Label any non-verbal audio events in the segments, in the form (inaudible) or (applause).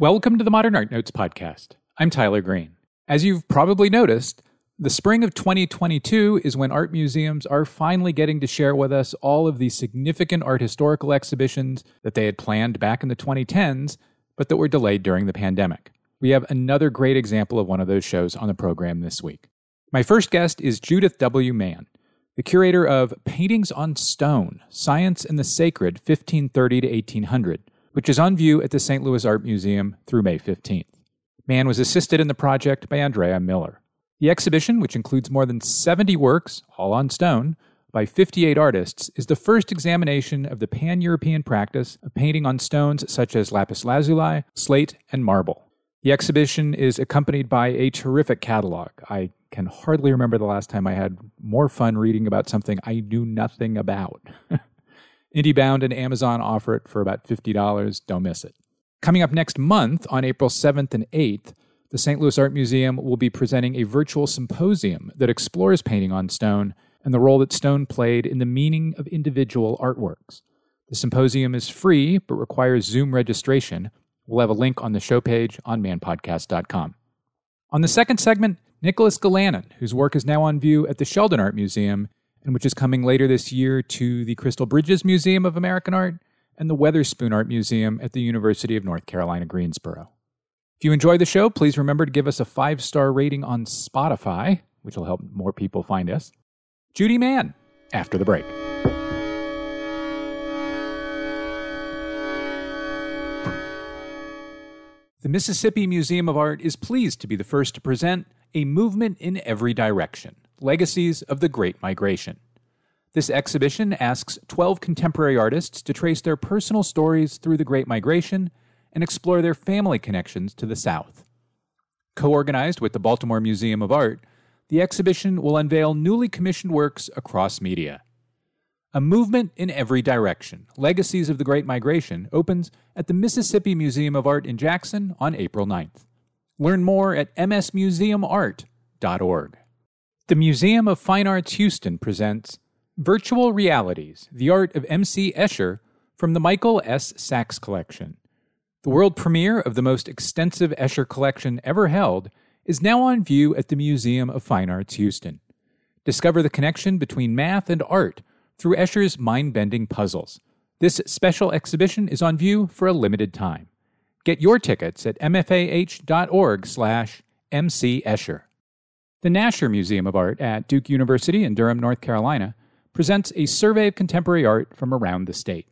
Welcome to the Modern Art Notes podcast. I'm Tyler Green. As you've probably noticed, the spring of 2022 is when art museums are finally getting to share with us all of the significant art historical exhibitions that they had planned back in the 2010s, but that were delayed during the pandemic. We have another great example of one of those shows on the program this week. My first guest is Judith W. Mann, the curator of Paintings on Stone Science and the Sacred, 1530 to 1800, which is on view at the St. Louis Art Museum through May 15th. Mann was assisted in the project by Andrea Miller. The exhibition, which includes more than 70 works, all on stone, by 58 artists, is the first examination of the pan European practice of painting on stones such as lapis lazuli, slate, and marble. The exhibition is accompanied by a terrific catalog. I can hardly remember the last time I had more fun reading about something I knew nothing about. (laughs) IndieBound and Amazon offer it for about $50. Don't miss it. Coming up next month on April 7th and 8th, the St. Louis Art Museum will be presenting a virtual symposium that explores painting on stone and the role that stone played in the meaning of individual artworks. The symposium is free but requires Zoom registration. We'll have a link on the show page on manpodcast.com. On the second segment, Nicholas Galanin, whose work is now on view at the Sheldon Art Museum and which is coming later this year to the Crystal Bridges Museum of American Art and the Weatherspoon Art Museum at the University of North Carolina, Greensboro. If you enjoy the show, please remember to give us a five star rating on Spotify, which will help more people find us. Judy Mann, after the break. The Mississippi Museum of Art is pleased to be the first to present a movement in every direction Legacies of the Great Migration. This exhibition asks 12 contemporary artists to trace their personal stories through the Great Migration and explore their family connections to the South. Co organized with the Baltimore Museum of Art, the exhibition will unveil newly commissioned works across media. A movement in every direction, Legacies of the Great Migration, opens at the Mississippi Museum of Art in Jackson on April 9th. Learn more at msmuseumart.org. The Museum of Fine Arts Houston presents Virtual Realities The Art of M.C. Escher from the Michael S. Sachs Collection. The world premiere of the most extensive Escher collection ever held is now on view at the Museum of Fine Arts Houston. Discover the connection between math and art through Escher's mind bending puzzles. This special exhibition is on view for a limited time. Get your tickets at mfah.org slash mcescher. The Nasher Museum of Art at Duke University in Durham, North Carolina, presents a survey of contemporary art from around the state.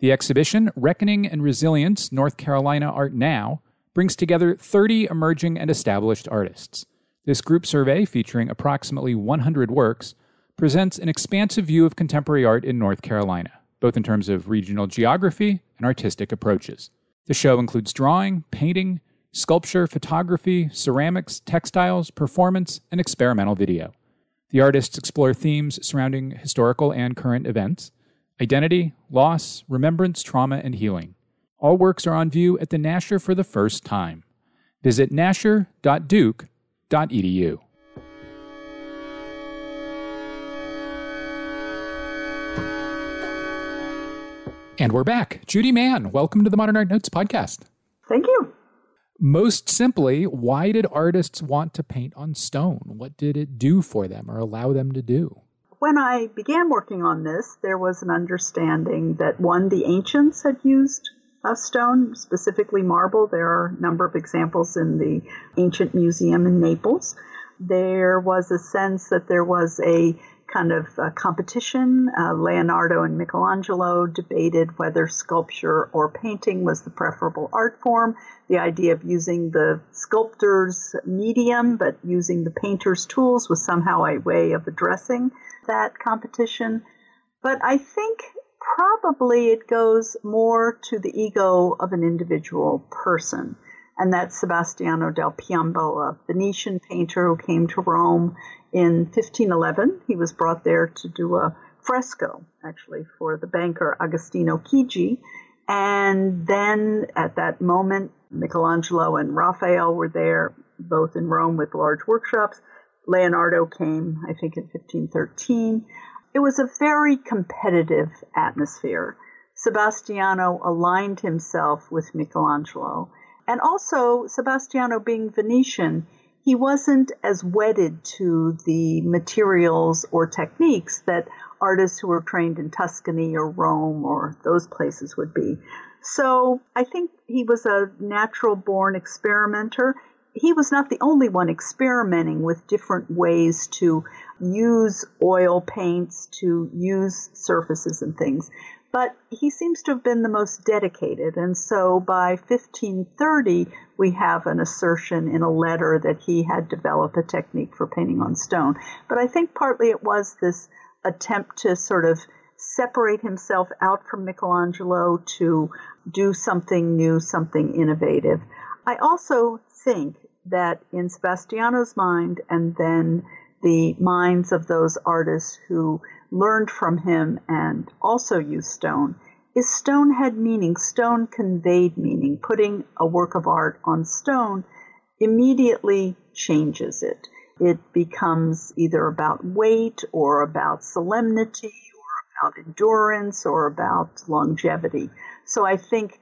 The exhibition, Reckoning and Resilience North Carolina Art Now, brings together 30 emerging and established artists. This group survey, featuring approximately 100 works, presents an expansive view of contemporary art in North Carolina, both in terms of regional geography and artistic approaches. The show includes drawing, painting, sculpture, photography, ceramics, textiles, performance, and experimental video. The artists explore themes surrounding historical and current events, identity, loss, remembrance, trauma, and healing. All works are on view at the Nasher for the first time. Visit nasher.duke.edu. And we're back. Judy Mann, welcome to the Modern Art Notes podcast. Thank you. Most simply, why did artists want to paint on stone? What did it do for them or allow them to do? When I began working on this, there was an understanding that one, the ancients had used a stone, specifically marble. There are a number of examples in the Ancient Museum in Naples. There was a sense that there was a kind of uh, competition. Uh, Leonardo and Michelangelo debated whether sculpture or painting was the preferable art form. The idea of using the sculptor's medium but using the painter's tools was somehow a way of addressing that competition. But I think probably it goes more to the ego of an individual person and that's Sebastiano del Piombo, a Venetian painter who came to Rome in 1511. He was brought there to do a fresco, actually, for the banker Agostino Chigi. And then at that moment, Michelangelo and Raphael were there, both in Rome with large workshops. Leonardo came, I think, in 1513. It was a very competitive atmosphere. Sebastiano aligned himself with Michelangelo And also, Sebastiano being Venetian, he wasn't as wedded to the materials or techniques that artists who were trained in Tuscany or Rome or those places would be. So I think he was a natural born experimenter. He was not the only one experimenting with different ways to use oil paints, to use surfaces and things. But he seems to have been the most dedicated. And so by 1530, we have an assertion in a letter that he had developed a technique for painting on stone. But I think partly it was this attempt to sort of separate himself out from Michelangelo to do something new, something innovative. I also think that in Sebastiano's mind and then the minds of those artists who learned from him and also used stone is stone had meaning. Stone conveyed meaning. Putting a work of art on stone immediately changes it. It becomes either about weight or about solemnity or about endurance or about longevity. So I think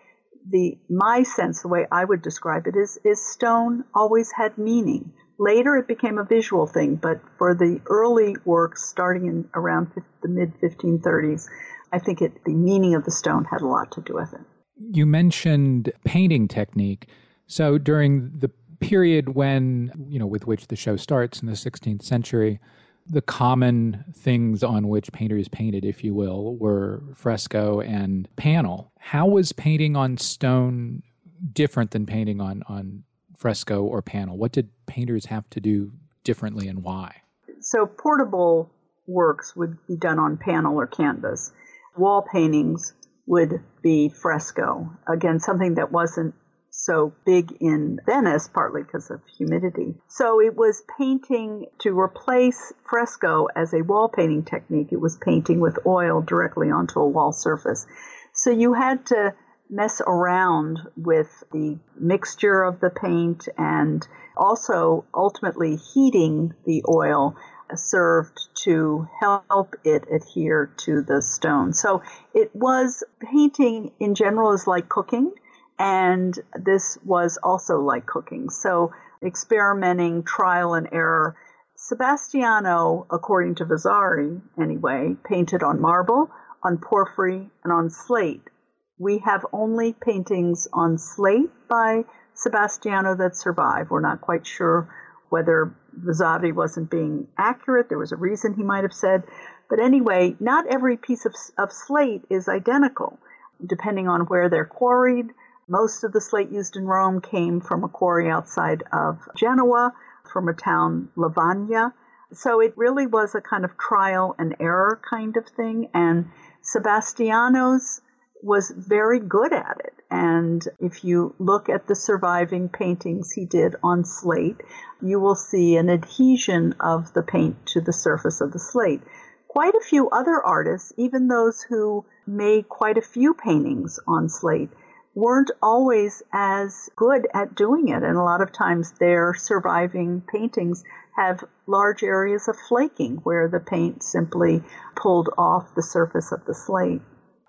the my sense, the way I would describe it is, is stone always had meaning. Later, it became a visual thing, but for the early works, starting in around the mid 1530s, I think it, the meaning of the stone had a lot to do with it. You mentioned painting technique. So during the period when, you know, with which the show starts in the 16th century, the common things on which painters painted, if you will, were fresco and panel. How was painting on stone different than painting on, on fresco or panel? What did painters have to do differently and why? So, portable works would be done on panel or canvas. Wall paintings would be fresco. Again, something that wasn't so big in Venice, partly because of humidity. So it was painting to replace fresco as a wall painting technique. It was painting with oil directly onto a wall surface. So you had to mess around with the mixture of the paint and also ultimately heating the oil served to help it adhere to the stone. So it was painting in general is like cooking and this was also like cooking. So experimenting, trial and error. Sebastiano, according to Vasari anyway, painted on marble, on porphyry, and on slate we have only paintings on slate by Sebastiano that survive. We're not quite sure whether Vasari wasn't being accurate. There was a reason he might have said. But anyway, not every piece of, of slate is identical, depending on where they're quarried. Most of the slate used in Rome came from a quarry outside of Genoa, from a town, Lavagna. So it really was a kind of trial and error kind of thing. And Sebastiano's was very good at it. And if you look at the surviving paintings he did on slate, you will see an adhesion of the paint to the surface of the slate. Quite a few other artists, even those who made quite a few paintings on slate, weren't always as good at doing it. And a lot of times their surviving paintings have large areas of flaking where the paint simply pulled off the surface of the slate.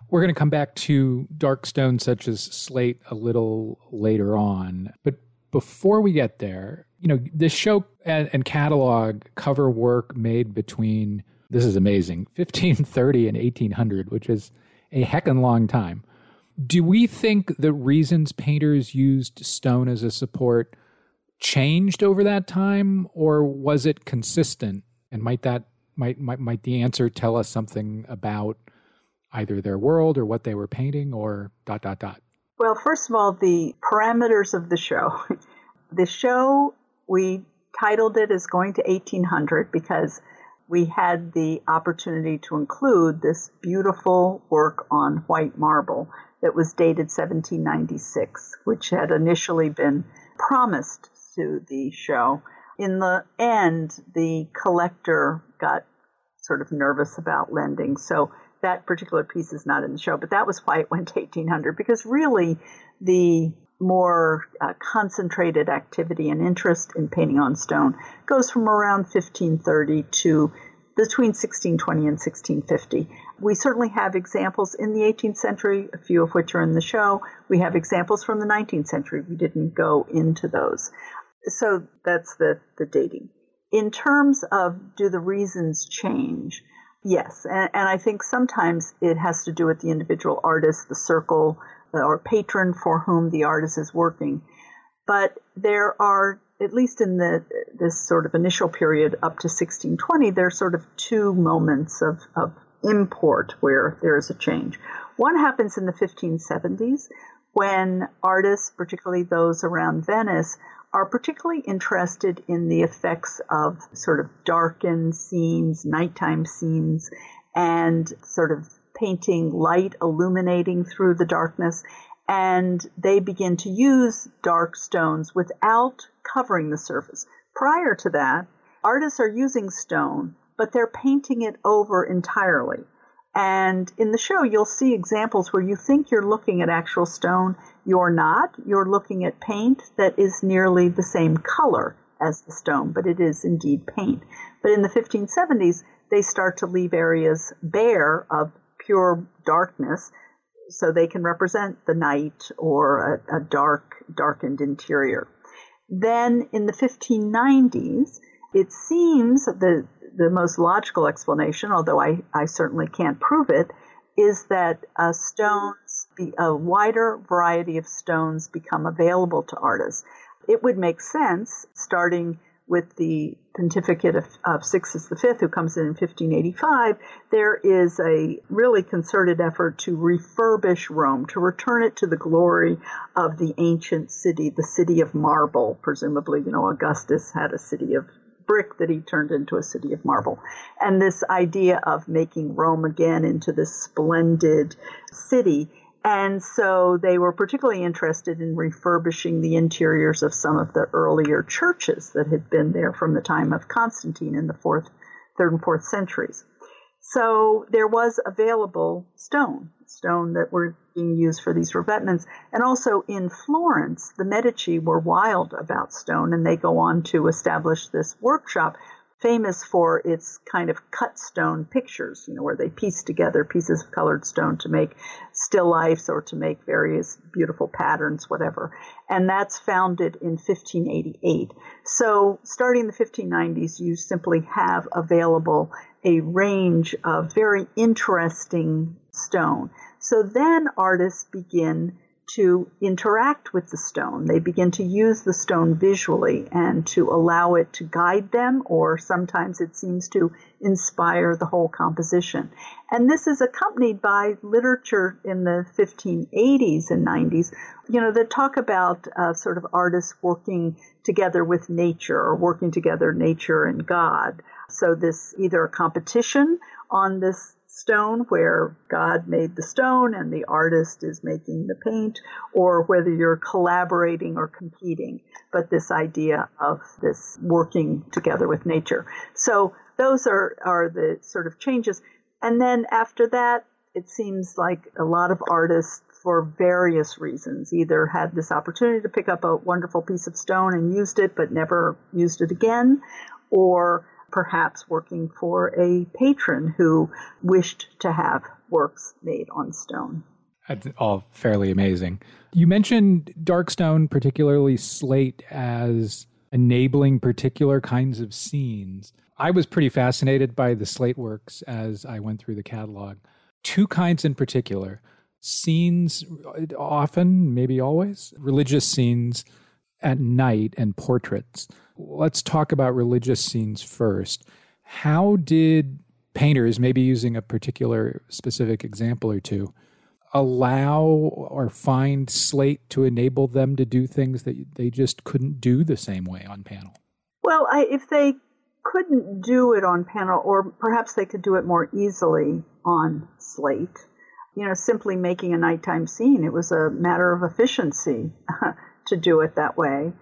We're going to come back to dark stones such as slate a little later on. But before we get there, you know, this show and, and catalog cover work made between, this is amazing, 1530 and 1800, which is a heckin' long time. Do we think the reasons painters used stone as a support changed over that time, or was it consistent? And might that might might, might the answer tell us something about either their world or what they were painting or dot dot dot? Well, first of all, the parameters of the show. (laughs) the show we titled it as going to 1800 because we had the opportunity to include this beautiful work on white marble that was dated 1796, which had initially been promised to the show. In the end, the collector got sort of nervous about lending, so that particular piece is not in the show, but that was why it went to 1800 because really the more uh, concentrated activity and interest in painting on stone goes from around 1530 to between 1620 and 1650. We certainly have examples in the 18th century, a few of which are in the show. We have examples from the 19th century. We didn't go into those. So that's the, the dating. In terms of do the reasons change? Yes. And, and I think sometimes it has to do with the individual artist, the circle, uh, or patron for whom the artist is working. But there are at least in the this sort of initial period up to 1620, there are sort of two moments of, of import where there is a change. One happens in the 1570s when artists, particularly those around Venice, are particularly interested in the effects of sort of darkened scenes, nighttime scenes, and sort of painting light illuminating through the darkness. And they begin to use dark stones without covering the surface. Prior to that, artists are using stone, but they're painting it over entirely. And in the show, you'll see examples where you think you're looking at actual stone. You're not. You're looking at paint that is nearly the same color as the stone, but it is indeed paint. But in the 1570s, they start to leave areas bare of pure darkness so they can represent the night or a, a dark, darkened interior. Then in the 1590s, it seems the, the most logical explanation, although I, I certainly can't prove it, is that uh, stones, a wider variety of stones become available to artists. It would make sense, starting with the pontificate of, of Sixtus V, who comes in in 1585, there is a really concerted effort to refurbish Rome, to return it to the glory of the ancient city, the city of marble. Presumably, you know, Augustus had a city of brick that he turned into a city of marble. And this idea of making Rome again into this splendid city and so they were particularly interested in refurbishing the interiors of some of the earlier churches that had been there from the time of Constantine in the fourth, third and fourth centuries. So there was available stone, stone that were being used for these revetments. And also in Florence, the Medici were wild about stone and they go on to establish this workshop famous for its kind of cut stone pictures, you know, where they piece together pieces of colored stone to make still lifes or to make various beautiful patterns, whatever. And that's founded in 1588. So starting in the 1590s, you simply have available a range of very interesting stone. So then artists begin to interact with the stone. They begin to use the stone visually and to allow it to guide them, or sometimes it seems to inspire the whole composition. And this is accompanied by literature in the 1580s and 90s, you know, that talk about uh, sort of artists working together with nature or working together, nature and God. So this either a competition on this stone where God made the stone and the artist is making the paint, or whether you're collaborating or competing, but this idea of this working together with nature. So those are, are the sort of changes. And then after that, it seems like a lot of artists for various reasons either had this opportunity to pick up a wonderful piece of stone and used it but never used it again or perhaps working for a patron who wished to have works made on stone. That's all fairly amazing. You mentioned dark stone, particularly slate, as enabling particular kinds of scenes. I was pretty fascinated by the slate works as I went through the catalog. Two kinds in particular scenes, uh, often, maybe always, religious scenes at night and portraits let's talk about religious scenes first. How did painters, maybe using a particular specific example or two, allow or find slate to enable them to do things that they just couldn't do the same way on panel? Well, I, if they couldn't do it on panel, or perhaps they could do it more easily on slate, you know, simply making a nighttime scene, it was a matter of efficiency (laughs) to do it that way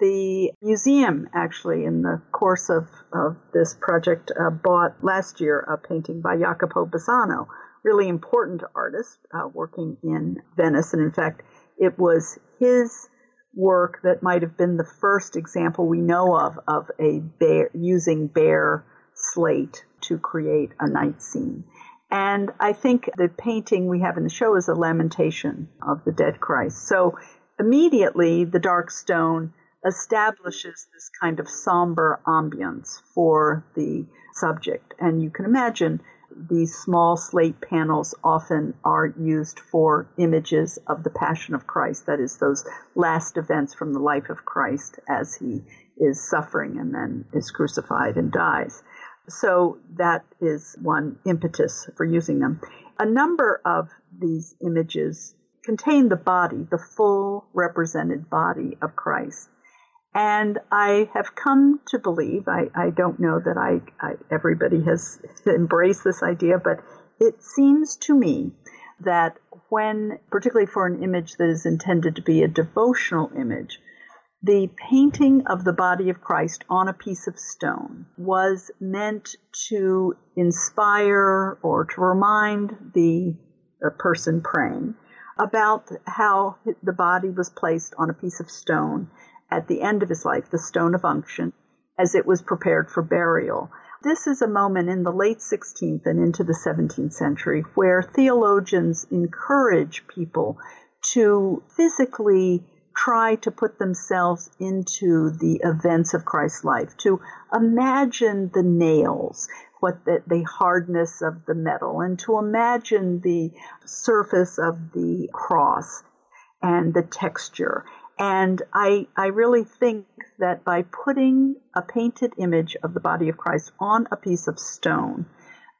the museum actually in the course of, of this project uh, bought last year a painting by Jacopo Bassano, really important artist uh, working in Venice. And in fact, it was his work that might have been the first example we know of of a bare, using bare slate to create a night scene. And I think the painting we have in the show is a lamentation of the dead Christ. So immediately the dark stone establishes this kind of somber ambience for the subject. And you can imagine these small slate panels often are used for images of the Passion of Christ, that is, those last events from the life of Christ as he is suffering and then is crucified and dies. So that is one impetus for using them. A number of these images contain the body, the full represented body of Christ. And I have come to believe, I, I don't know that I, I, everybody has (laughs) embraced this idea, but it seems to me that when, particularly for an image that is intended to be a devotional image, the painting of the body of Christ on a piece of stone was meant to inspire or to remind the uh, person praying about how the body was placed on a piece of stone at the end of his life, the stone of unction, as it was prepared for burial. This is a moment in the late 16th and into the 17th century where theologians encourage people to physically try to put themselves into the events of Christ's life, to imagine the nails, what the, the hardness of the metal, and to imagine the surface of the cross and the texture. And I, I really think that by putting a painted image of the body of Christ on a piece of stone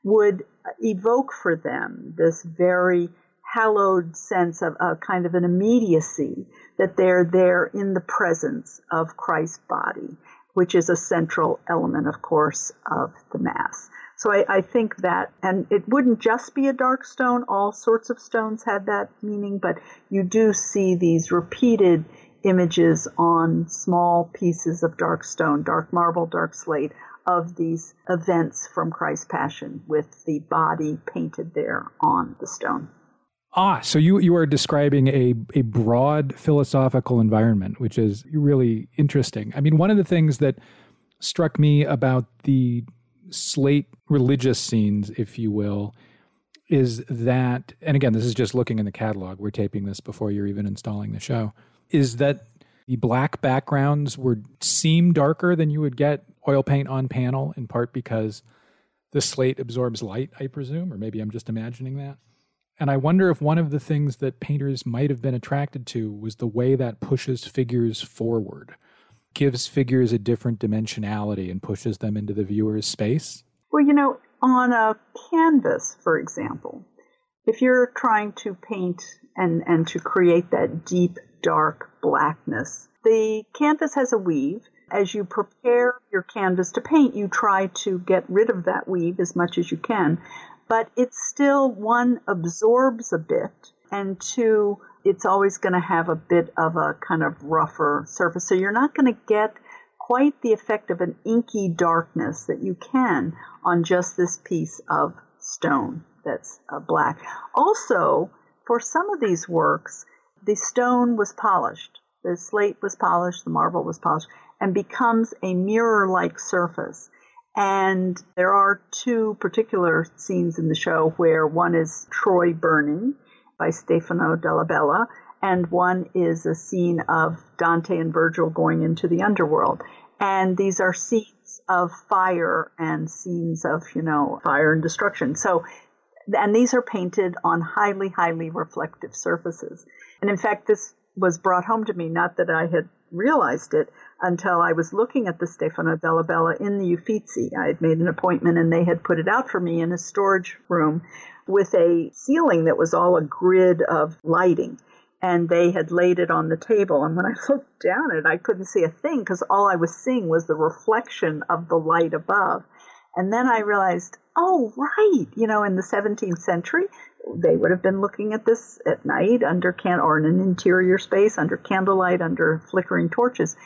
would evoke for them this very hallowed sense of a kind of an immediacy that they're there in the presence of Christ's body, which is a central element, of course, of the Mass. So I, I, think that, and it wouldn't just be a dark stone, all sorts of stones had that meaning, but you do see these repeated images on small pieces of dark stone, dark marble, dark slate of these events from Christ's Passion with the body painted there on the stone. Ah, so you, you are describing a, a broad philosophical environment, which is really interesting. I mean, one of the things that struck me about the slate religious scenes, if you will, is that, and again, this is just looking in the catalog. We're taping this before you're even installing the show is that the black backgrounds would seem darker than you would get oil paint on panel, in part because the slate absorbs light, I presume, or maybe I'm just imagining that. And I wonder if one of the things that painters might have been attracted to was the way that pushes figures forward, gives figures a different dimensionality and pushes them into the viewer's space. Well, you know, on a canvas, for example, if you're trying to paint and, and to create that deep dark blackness. The canvas has a weave. As you prepare your canvas to paint, you try to get rid of that weave as much as you can. But it's still, one, absorbs a bit, and two, it's always going to have a bit of a kind of rougher surface. So you're not going to get quite the effect of an inky darkness that you can on just this piece of stone that's uh, black. Also, for some of these works, the stone was polished, the slate was polished, the marble was polished, and becomes a mirror like surface. And there are two particular scenes in the show where one is Troy burning by Stefano della Bella, and one is a scene of Dante and Virgil going into the underworld. And these are scenes of fire and scenes of, you know, fire and destruction. So, and these are painted on highly, highly reflective surfaces. And in fact, this was brought home to me, not that I had realized it until I was looking at the Stefano della Bella in the Uffizi. I had made an appointment and they had put it out for me in a storage room with a ceiling that was all a grid of lighting. And they had laid it on the table. And when I (laughs) looked down at it, I couldn't see a thing because all I was seeing was the reflection of the light above. And then I realized, oh, right, you know, in the 17th century, they would have been looking at this at night under can or in an interior space under candlelight under flickering torches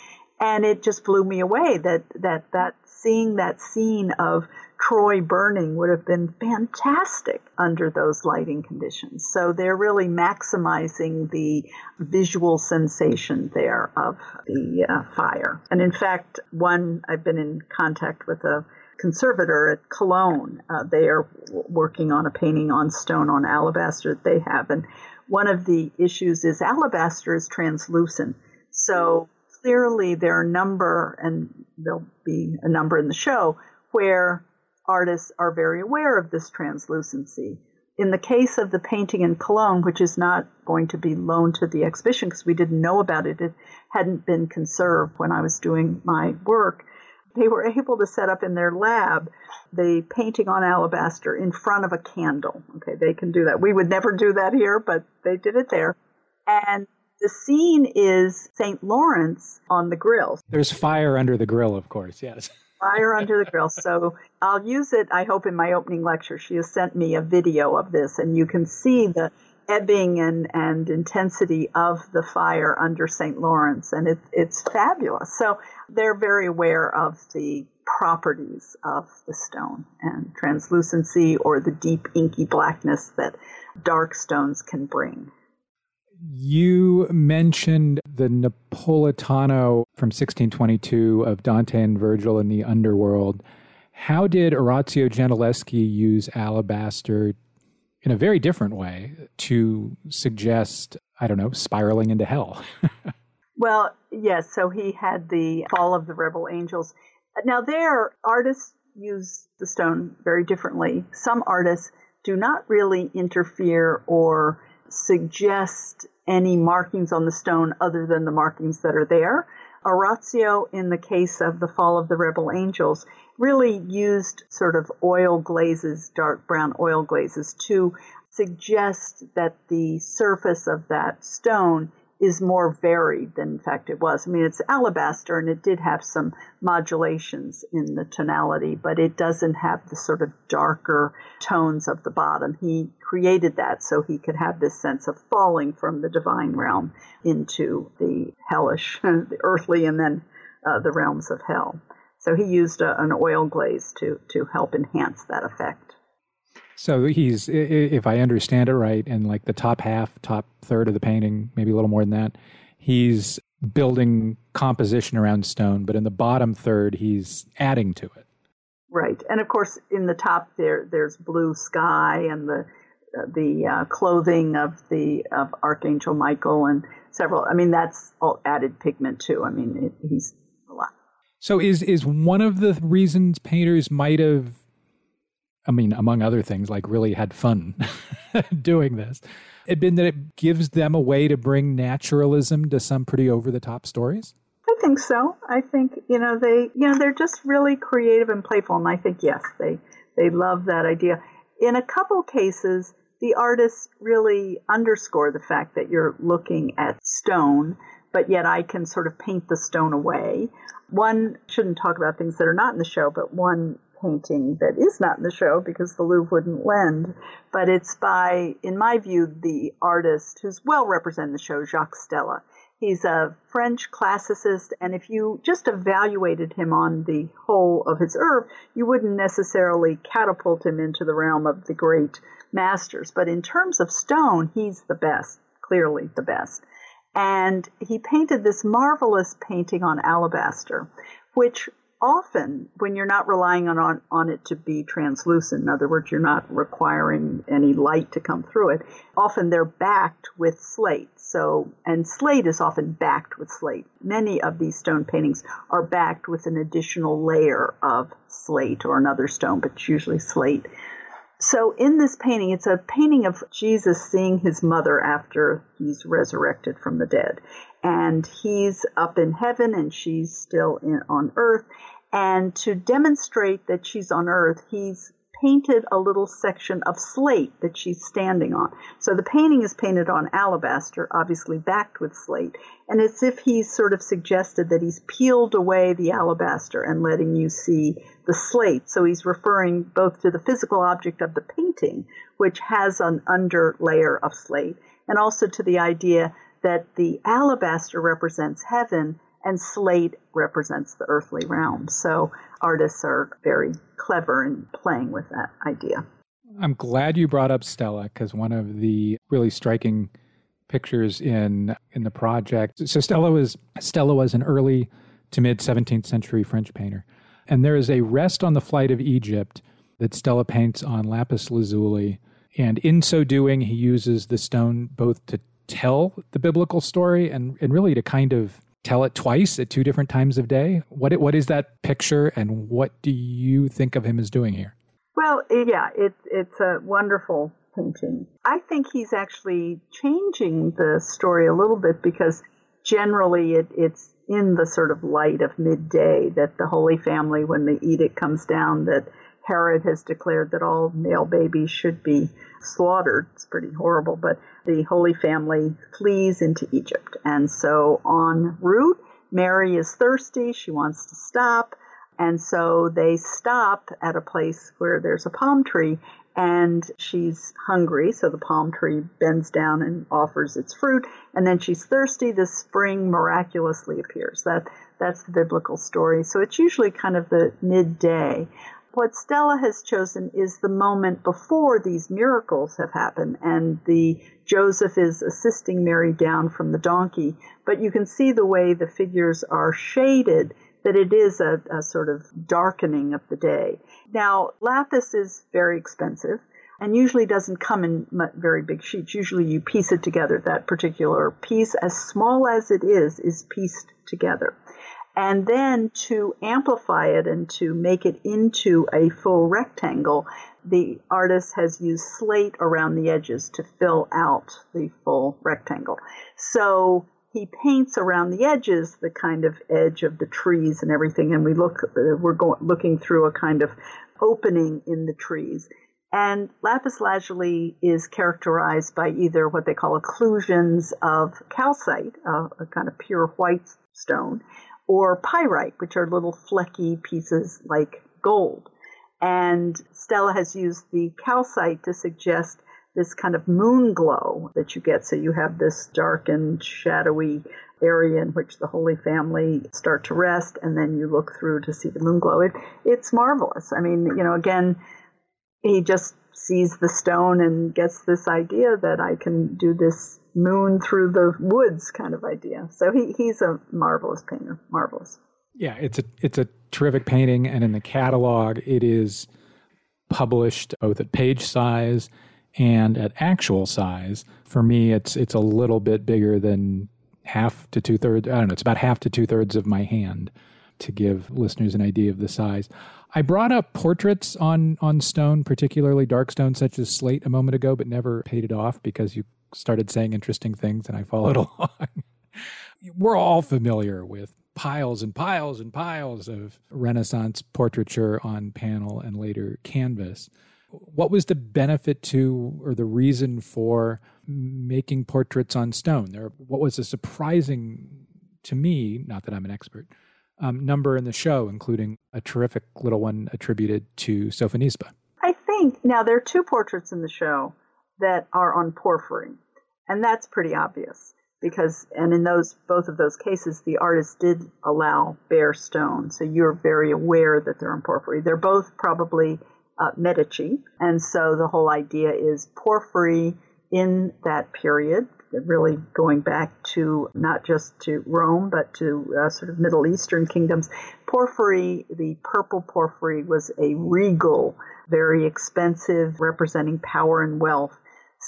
and it just blew me away that that that seeing that scene of Troy burning would have been fantastic under those lighting conditions. So they're really maximizing the visual sensation there of the uh, fire. And in fact, one I've been in contact with a conservator at Cologne. Uh, they are working on a painting on stone on alabaster that they have. And one of the issues is alabaster is translucent. So clearly there are a number, and there'll be a number in the show, where artists are very aware of this translucency. In the case of the painting in Cologne, which is not going to be loaned to the exhibition because we didn't know about it, it hadn't been conserved when I was doing my work, they were able to set up in their lab the painting on alabaster in front of a candle. Okay, they can do that. We would never do that here, but they did it there. And the scene is St. Lawrence on the grill. There's fire under the grill, of course, yes. (laughs) Fire under the grill. So I'll use it, I hope, in my opening lecture. She has sent me a video of this, and you can see the ebbing and, and intensity of the fire under St. Lawrence, and it, it's fabulous. So they're very aware of the properties of the stone and translucency or the deep inky blackness that dark stones can bring. You mentioned the Napoletano from 1622 of Dante and Virgil in the underworld. How did Orazio Gentileschi use alabaster in a very different way to suggest, I don't know, spiraling into hell? (laughs) well, yes. So he had the Fall of the Rebel Angels. Now, there, artists use the stone very differently. Some artists do not really interfere or suggest any markings on the stone other than the markings that are there. Orazio, in the case of the Fall of the Rebel Angels, really used sort of oil glazes, dark brown oil glazes, to suggest that the surface of that stone is more varied than in fact it was. I mean, it's alabaster and it did have some modulations in the tonality, but it doesn't have the sort of darker tones of the bottom. He created that so he could have this sense of falling from the divine realm into the hellish, (laughs) the earthly, and then uh, the realms of hell. So he used a, an oil glaze to, to help enhance that effect. So he's, if I understand it right, in like the top half, top third of the painting, maybe a little more than that, he's building composition around stone, but in the bottom third, he's adding to it. Right, and of course, in the top there, there's blue sky and the uh, the uh, clothing of the of Archangel Michael and several. I mean, that's all added pigment too. I mean, it, he's a lot. So is is one of the reasons painters might have I mean, among other things, like really had fun (laughs) doing this. It been that it gives them a way to bring naturalism to some pretty over the top stories? I think so. I think, you know, they you know, they're just really creative and playful and I think yes, they they love that idea. In a couple cases, the artists really underscore the fact that you're looking at stone, but yet I can sort of paint the stone away. One shouldn't talk about things that are not in the show, but one painting that is not in the show because the Louvre wouldn't lend, but it's by, in my view, the artist who's well represented in the show, Jacques Stella. He's a French classicist, and if you just evaluated him on the whole of his oeuvre, you wouldn't necessarily catapult him into the realm of the great masters. But in terms of stone, he's the best, clearly the best. And he painted this marvelous painting on alabaster, which often when you're not relying on, on, on it to be translucent, in other words, you're not requiring any light to come through it, often they're backed with slate. So, and slate is often backed with slate. Many of these stone paintings are backed with an additional layer of slate or another stone, but it's usually slate. So in this painting, it's a painting of Jesus seeing his mother after he's resurrected from the dead. And he's up in heaven and she's still in, on earth. And to demonstrate that she's on Earth, he's painted a little section of slate that she's standing on. So the painting is painted on alabaster, obviously backed with slate. And it's if he's sort of suggested that he's peeled away the alabaster and letting you see the slate. So he's referring both to the physical object of the painting, which has an under layer of slate, and also to the idea that the alabaster represents heaven and slate represents the earthly realm. So artists are very clever in playing with that idea. I'm glad you brought up Stella because one of the really striking pictures in in the project. So Stella was Stella was an early to mid 17th century French painter. And there is a rest on the flight of Egypt that Stella paints on lapis lazuli. And in so doing, he uses the stone both to tell the biblical story and, and really to kind of tell it twice at two different times of day. What what is that picture, and what do you think of him as doing here? Well, yeah, it's it's a wonderful painting. I think he's actually changing the story a little bit because generally it, it's in the sort of light of midday that the Holy Family, when the edict comes down that Herod has declared that all male babies should be slaughtered. It's pretty horrible, but the Holy Family flees into Egypt. And so en route, Mary is thirsty. She wants to stop. And so they stop at a place where there's a palm tree and she's hungry. So the palm tree bends down and offers its fruit. And then she's thirsty. The spring miraculously appears. That, that's the biblical story. So it's usually kind of the midday. What Stella has chosen is the moment before these miracles have happened and the Joseph is assisting Mary down from the donkey. But you can see the way the figures are shaded that it is a, a sort of darkening of the day. Now, lapis is very expensive and usually doesn't come in very big sheets. Usually you piece it together. That particular piece, as small as it is, is pieced together and then to amplify it and to make it into a full rectangle, the artist has used slate around the edges to fill out the full rectangle. So he paints around the edges the kind of edge of the trees and everything, and we look we're going looking through a kind of opening in the trees. And lapis lazuli is characterized by either what they call occlusions of calcite, a kind of pure white stone, or pyrite, which are little flecky pieces like gold. And Stella has used the calcite to suggest this kind of moon glow that you get. So you have this darkened, shadowy area in which the Holy Family start to rest, and then you look through to see the moon glow. It, it's marvelous. I mean, you know, again, he just sees the stone and gets this idea that I can do this moon through the woods kind of idea. So he, he's a marvelous painter, marvelous. Yeah, it's a it's a terrific painting, and in the catalog, it is published both at page size and at actual size. For me, it's it's a little bit bigger than half to two thirds. I don't know. It's about half to two thirds of my hand to give listeners an idea of the size. I brought up portraits on on stone, particularly dark stone such as slate, a moment ago, but never paid it off because you started saying interesting things and I followed (laughs) along. We're all familiar with piles and piles and piles of Renaissance portraiture on panel and later canvas. What was the benefit to or the reason for making portraits on stone? There, what was a surprising to me, not that I'm an expert, um, number in the show, including a terrific little one attributed to Sophonisba. I think now there are two portraits in the show that are on porphyry. And that's pretty obvious because, and in those, both of those cases, the artist did allow bare stone. So you're very aware that they're on porphyry. They're both probably uh, Medici. And so the whole idea is porphyry in that period, really going back to not just to Rome, but to uh, sort of Middle Eastern kingdoms. Porphyry, the purple porphyry, was a regal, very expensive, representing power and wealth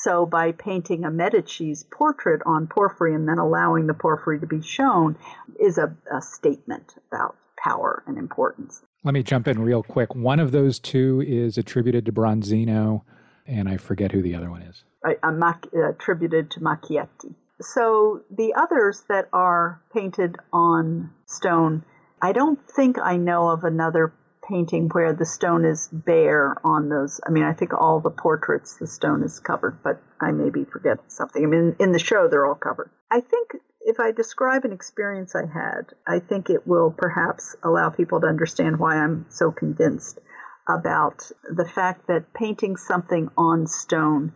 so by painting a Medici's portrait on porphyry and then allowing the porphyry to be shown is a, a statement about power and importance. Let me jump in real quick. One of those two is attributed to Bronzino, and I forget who the other one is. A, a attributed to Macchietti. So the others that are painted on stone, I don't think I know of another painting where the stone is bare on those. I mean, I think all the portraits the stone is covered, but I maybe forget something. I mean, in the show they're all covered. I think if I describe an experience I had, I think it will perhaps allow people to understand why I'm so convinced about the fact that painting something on stone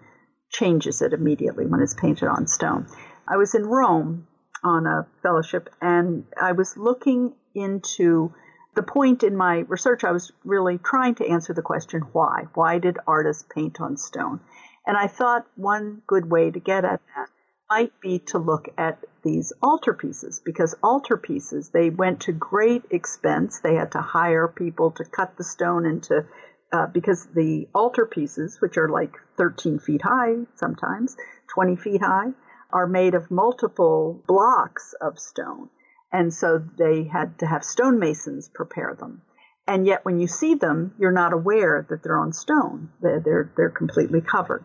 changes it immediately when it's painted on stone. I was in Rome on a fellowship and I was looking into the point in my research, I was really trying to answer the question why? Why did artists paint on stone? And I thought one good way to get at that might be to look at these altarpieces because altarpieces they went to great expense they had to hire people to cut the stone into uh, because the altarpieces which are like 13 feet high sometimes 20 feet high are made of multiple blocks of stone and so they had to have stonemasons prepare them and yet when you see them you're not aware that they're on stone they're, they're, they're completely covered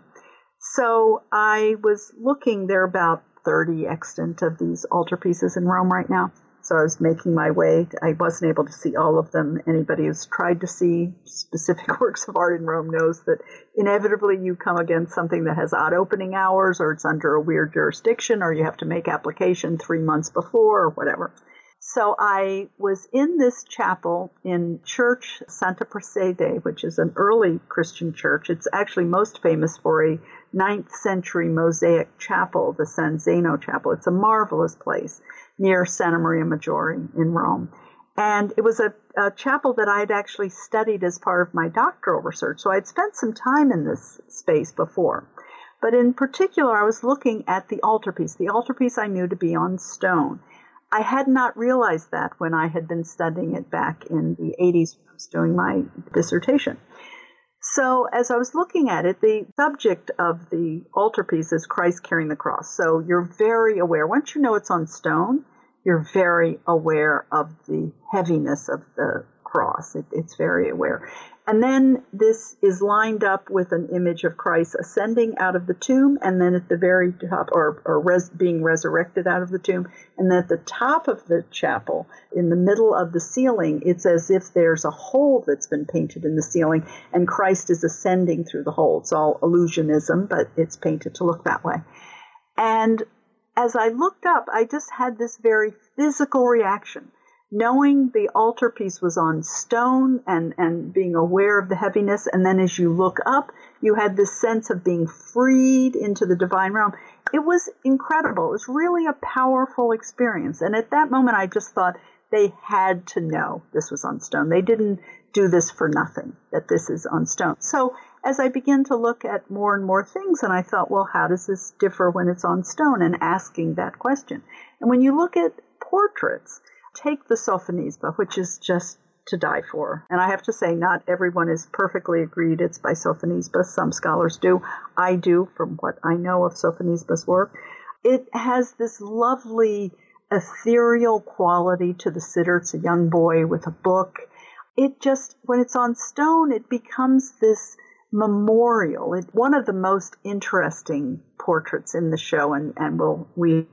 so I was looking, there are about 30 extant of these altarpieces in Rome right now. So I was making my way. I wasn't able to see all of them. Anybody who's tried to see specific (laughs) works of art in Rome knows that inevitably you come against something that has odd opening hours or it's under a weird jurisdiction or you have to make application three months before or whatever. So I was in this chapel in Church Santa Prassede, which is an early Christian church. It's actually most famous for a 9th century mosaic chapel, the San Zeno Chapel. It's a marvelous place near Santa Maria Maggiore in Rome. And it was a, a chapel that I had actually studied as part of my doctoral research. So I'd spent some time in this space before. But in particular, I was looking at the altarpiece. The altarpiece I knew to be on stone. I had not realized that when I had been studying it back in the 80s when I was doing my dissertation. So, as I was looking at it, the subject of the altarpiece is Christ carrying the cross. So, you're very aware. Once you know it's on stone, you're very aware of the heaviness of the cross. It, it's very aware. And then this is lined up with an image of Christ ascending out of the tomb, and then at the very top, or, or res, being resurrected out of the tomb. And at the top of the chapel, in the middle of the ceiling, it's as if there's a hole that's been painted in the ceiling, and Christ is ascending through the hole. It's all illusionism, but it's painted to look that way. And as I looked up, I just had this very physical reaction knowing the altarpiece was on stone and, and being aware of the heaviness, and then as you look up, you had this sense of being freed into the divine realm. It was incredible. It was really a powerful experience. And at that moment, I just thought they had to know this was on stone. They didn't do this for nothing, that this is on stone. So as I began to look at more and more things, and I thought, well, how does this differ when it's on stone? And asking that question. And when you look at portraits, take the Sophonisba, which is just to die for. And I have to say, not everyone is perfectly agreed it's by Sophonisba. Some scholars do. I do, from what I know of Sophonisba's work. It has this lovely ethereal quality to the sitter. It's a young boy with a book. It just, when it's on stone, it becomes this memorial. One of the most interesting portraits in the show, and, and we'll, we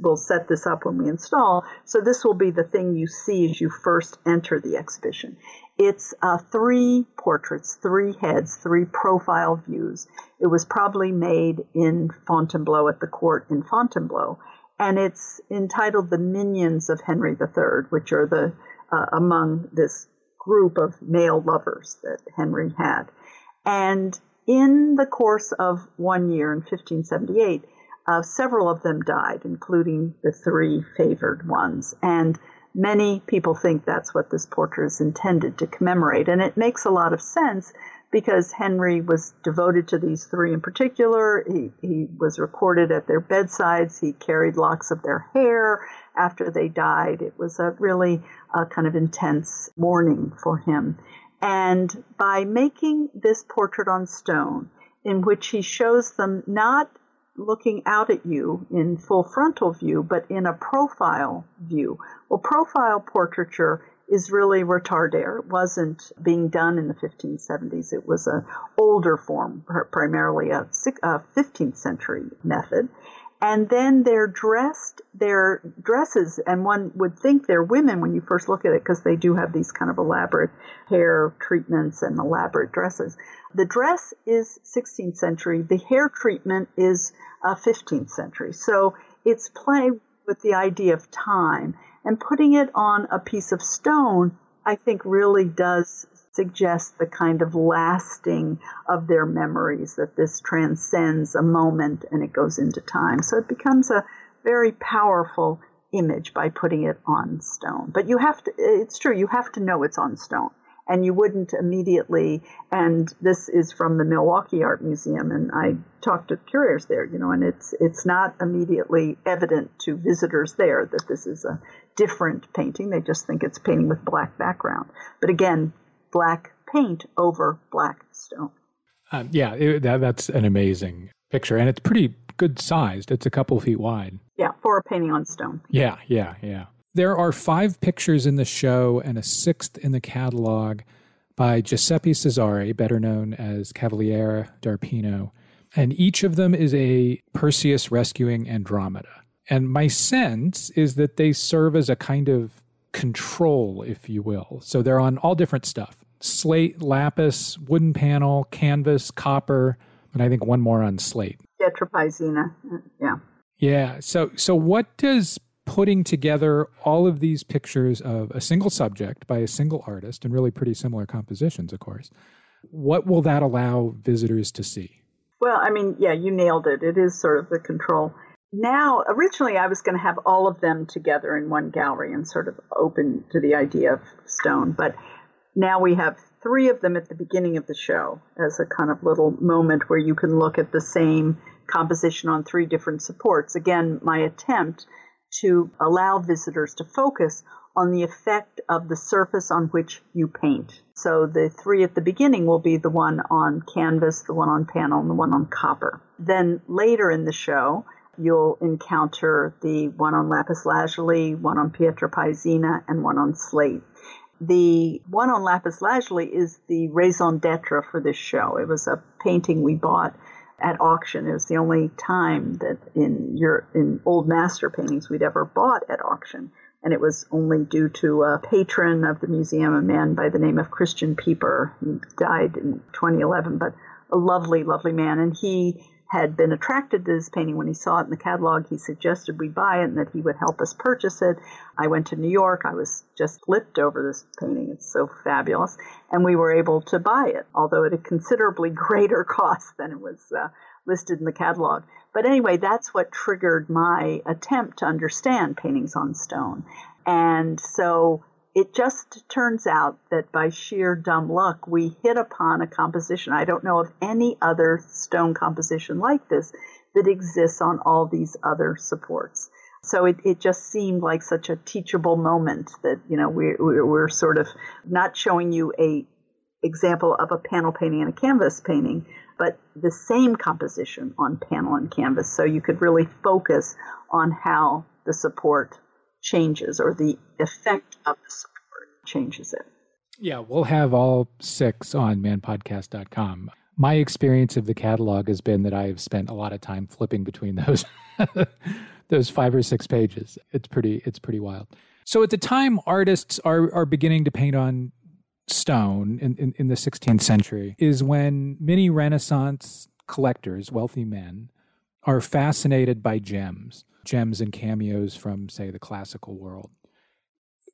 will set this up when we install. So this will be the thing you see as you first enter the exhibition. It's uh, three portraits, three heads, three profile views. It was probably made in Fontainebleau at the court in Fontainebleau, and it's entitled "The Minions of Henry III," which are the uh, among this group of male lovers that Henry had. And in the course of one year in 1578, uh, several of them died, including the three favored ones. And many people think that's what this portrait is intended to commemorate. And it makes a lot of sense because Henry was devoted to these three in particular. He, he was recorded at their bedsides. He carried locks of their hair after they died. It was a really uh, kind of intense mourning for him. And by making this portrait on stone, in which he shows them not looking out at you in full frontal view, but in a profile view. Well, profile portraiture is really retardaire. It wasn't being done in the 1570s. It was an older form, primarily a 15th century method and then they're dressed their dresses and one would think they're women when you first look at it because they do have these kind of elaborate hair treatments and elaborate dresses. The dress is 16th century the hair treatment is uh, 15th century. So it's playing with the idea of time. And putting it on a piece of stone i think really does suggest the kind of lasting of their memories, that this transcends a moment and it goes into time. So it becomes a very powerful image by putting it on stone. But you have to, it's true, you have to know it's on stone. and you wouldn't immediately and this is from the Milwaukee Art Museum and I talked to curators there you know and it's it's not immediately evident to visitors there that this is a different painting they just think it's painting with black background but again black paint over black stone. Um, yeah it, that, that's an amazing picture and it's pretty good sized. It's a couple feet wide. Yeah for a painting on stone. Yeah yeah yeah. There are five pictures in the show and a sixth in the catalog by Giuseppe Cesare, better known as Cavaliere d'Arpino, and each of them is a Perseus rescuing Andromeda. And my sense is that they serve as a kind of control, if you will. So they're on all different stuff slate, lapis, wooden panel, canvas, copper, and I think one more on slate. Pietra Paesina. Yeah. Yeah. So so what does putting together all of these pictures of a single subject by a single artist and really pretty similar compositions, of course. What will that allow visitors to see? Well, I mean, yeah, you nailed it. It is sort of the control. Now, originally, I was going to have all of them together in one gallery and sort of open to the idea of stone. But now we have three of them at the beginning of the show as a kind of little moment where you can look at the same composition on three different supports. Again, my attempt to allow visitors to focus on the effect of the surface on which you paint. So the three at the beginning will be the one on canvas, the one on panel, and the one on copper. Then later in the show, you'll encounter the one on lapis lazuli, one on pietra paesina, and one on slate. The one on lapis lazuli is the raison d'etre for this show. It was a painting we bought at auction. It was the only time that in your in old master paintings we'd ever bought at auction, and it was only due to a patron of the museum, a man by the name of Christian Pieper. He died in 2011, but a lovely, lovely man, and he had been attracted to this painting when he saw it in the catalog. He suggested we buy it and that he would help us purchase it. I went to New York. I was just flipped over this painting. It's so fabulous. And we were able to buy it, although at a considerably (laughs) greater cost than it was uh, listed in the catalog. But anyway, that's what triggered my attempt to understand paintings on stone. And so it just turns out that by sheer dumb luck, we hit upon a composition. I don't know of any other stone composition like this that exists on all these other supports. So it, it just seemed like such a teachable moment that, you know, we, we're sort of not showing you a example of a panel painting and a canvas painting, but the same composition on panel and canvas. So you could really focus on how the support changes or the effect of the support changes it. Yeah, we'll have all six on manpodcast.com. My experience of the catalog has been that I've spent a lot of time flipping between (laughs) those those five or six pages. It's pretty it's pretty wild. So at the time artists are are beginning to paint on stone in, in, in the 16th century is when many Renaissance collectors, wealthy men, are fascinated by gems gems and cameos from, say, the classical world.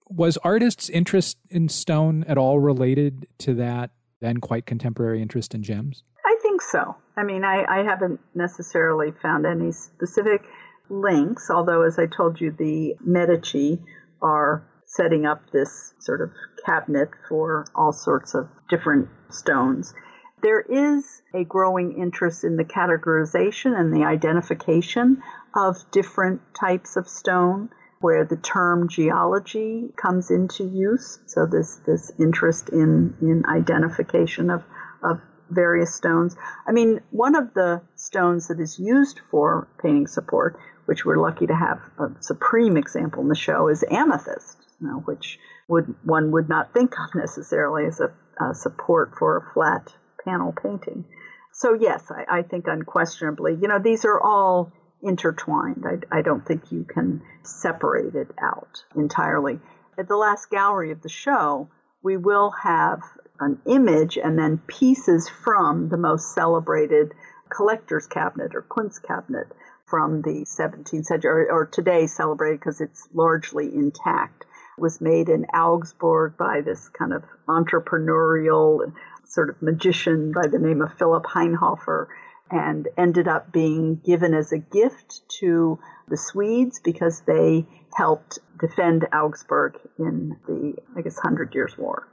Was artists' interest in stone at all related to that then quite contemporary interest in gems? I think so. I mean, I, I haven't necessarily found any specific links, although, as I told you, the Medici are setting up this sort of cabinet for all sorts of different stones. There is a growing interest in the categorization and the identification of different types of stone where the term geology comes into use. So this this interest in in identification of of various stones. I mean, one of the stones that is used for painting support, which we're lucky to have a supreme example in the show, is amethyst, you know, which would one would not think of necessarily as a, a support for a flat panel painting. So yes, I, I think unquestionably, you know, these are all intertwined. I, I don't think you can separate it out entirely. At the last gallery of the show, we will have an image and then pieces from the most celebrated collector's cabinet or Kunst cabinet from the 17th century, or, or today celebrated because it's largely intact. It was made in Augsburg by this kind of entrepreneurial sort of magician by the name of Philipp Hainhofer and ended up being given as a gift to the Swedes because they helped defend Augsburg in the, I guess, Hundred Years' War.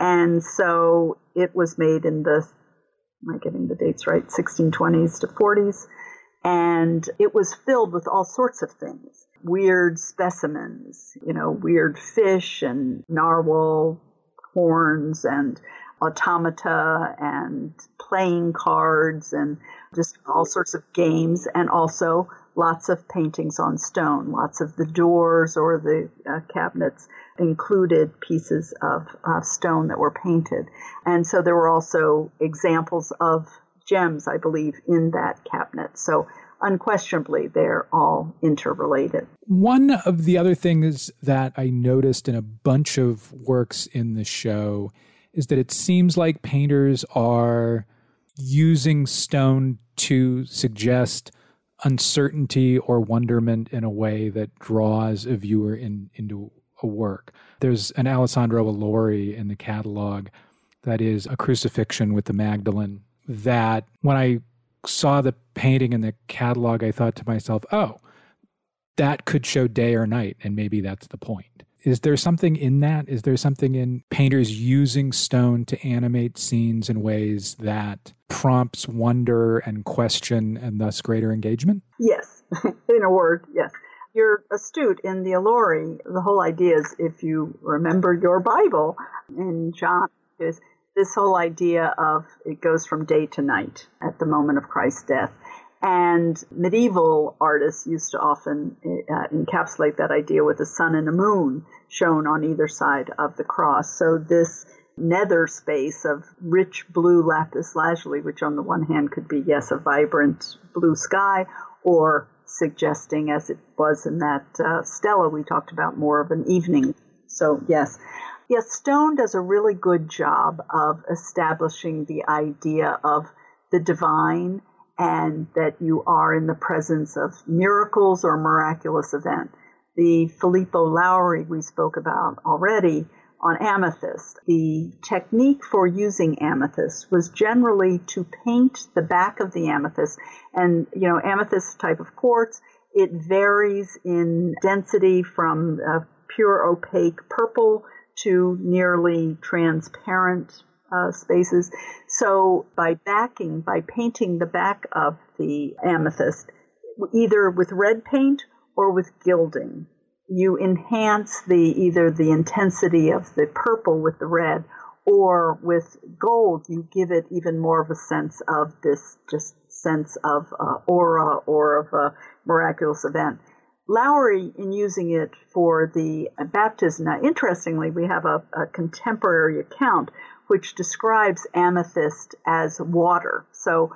And so it was made in the, am I getting the dates right, 1620s to 40s. And it was filled with all sorts of things weird specimens, you know, weird fish and narwhal horns and automata and playing cards and just all sorts of games and also lots of paintings on stone. Lots of the doors or the uh, cabinets included pieces of uh, stone that were painted. And so there were also examples of gems, I believe, in that cabinet. So unquestionably, they're all interrelated. One of the other things that I noticed in a bunch of works in the show is that it seems like painters are using stone to suggest uncertainty or wonderment in a way that draws a viewer in, into a work. There's an Alessandro Allori in the catalog that is a crucifixion with the Magdalene that when I saw the painting in the catalog, I thought to myself, oh, that could show day or night, and maybe that's the point. Is there something in that? Is there something in painters using stone to animate scenes in ways that prompts wonder and question and thus greater engagement? Yes, (laughs) in a word, yes. You're astute in the Allori. The whole idea is if you remember your Bible in John, is this whole idea of it goes from day to night at the moment of Christ's death. And medieval artists used to often uh, encapsulate that idea with a sun and a moon shown on either side of the cross. So this nether space of rich blue lapis lazuli, which on the one hand could be, yes, a vibrant blue sky, or suggesting, as it was in that uh, stela we talked about, more of an evening. So, yes. Yes, Stone does a really good job of establishing the idea of the divine and that you are in the presence of miracles or miraculous event. The Filippo Lauri we spoke about already on amethyst. The technique for using amethyst was generally to paint the back of the amethyst. And, you know, amethyst type of quartz, it varies in density from pure opaque purple to nearly transparent uh, spaces. So by backing, by painting the back of the amethyst, either with red paint or with gilding, you enhance the either the intensity of the purple with the red or with gold. You give it even more of a sense of this just sense of uh, aura or of a miraculous event. Lauri, in using it for the baptism, now interestingly, we have a, a contemporary account which describes amethyst as water. So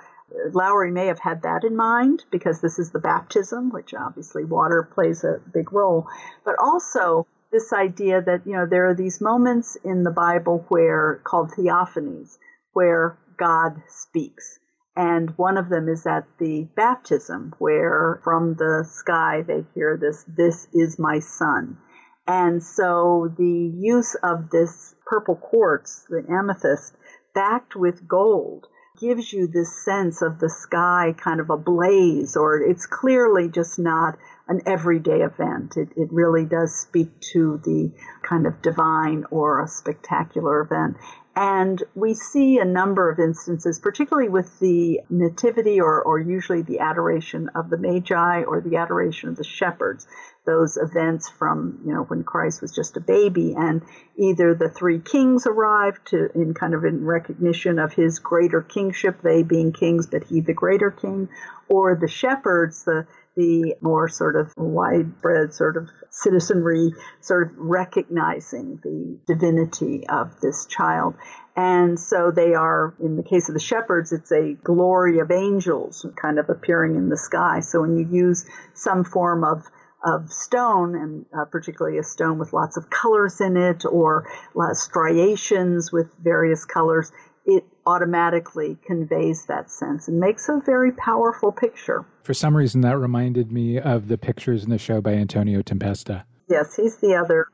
Lauri may have had that in mind because this is the baptism, which obviously water plays a big role, but also this idea that you know there are these moments in the Bible where called theophanies, where God speaks. And one of them is at the baptism, where from the sky they hear this, This is my son. And so the use of this purple quartz, the amethyst, backed with gold, gives you this sense of the sky kind of ablaze, or it's clearly just not an everyday event. It, it really does speak to the kind of divine or a spectacular event. And we see a number of instances, particularly with the nativity or, or usually the adoration of the Magi or the adoration of the shepherds, those events from, you know, when Christ was just a baby and either the three kings arrived to, in kind of in recognition of his greater kingship, they being kings, but he the greater king, or the shepherds, the the more sort of widespread sort of citizenry sort of recognizing the divinity of this child. And so they are, in the case of the shepherds, it's a glory of angels kind of appearing in the sky. So when you use some form of of stone, and uh, particularly a stone with lots of colors in it, or striations with various colors, it automatically conveys that sense and makes a very powerful picture. For some reason, that reminded me of the pictures in the show by Antonio Tempesta. Yes, he's the other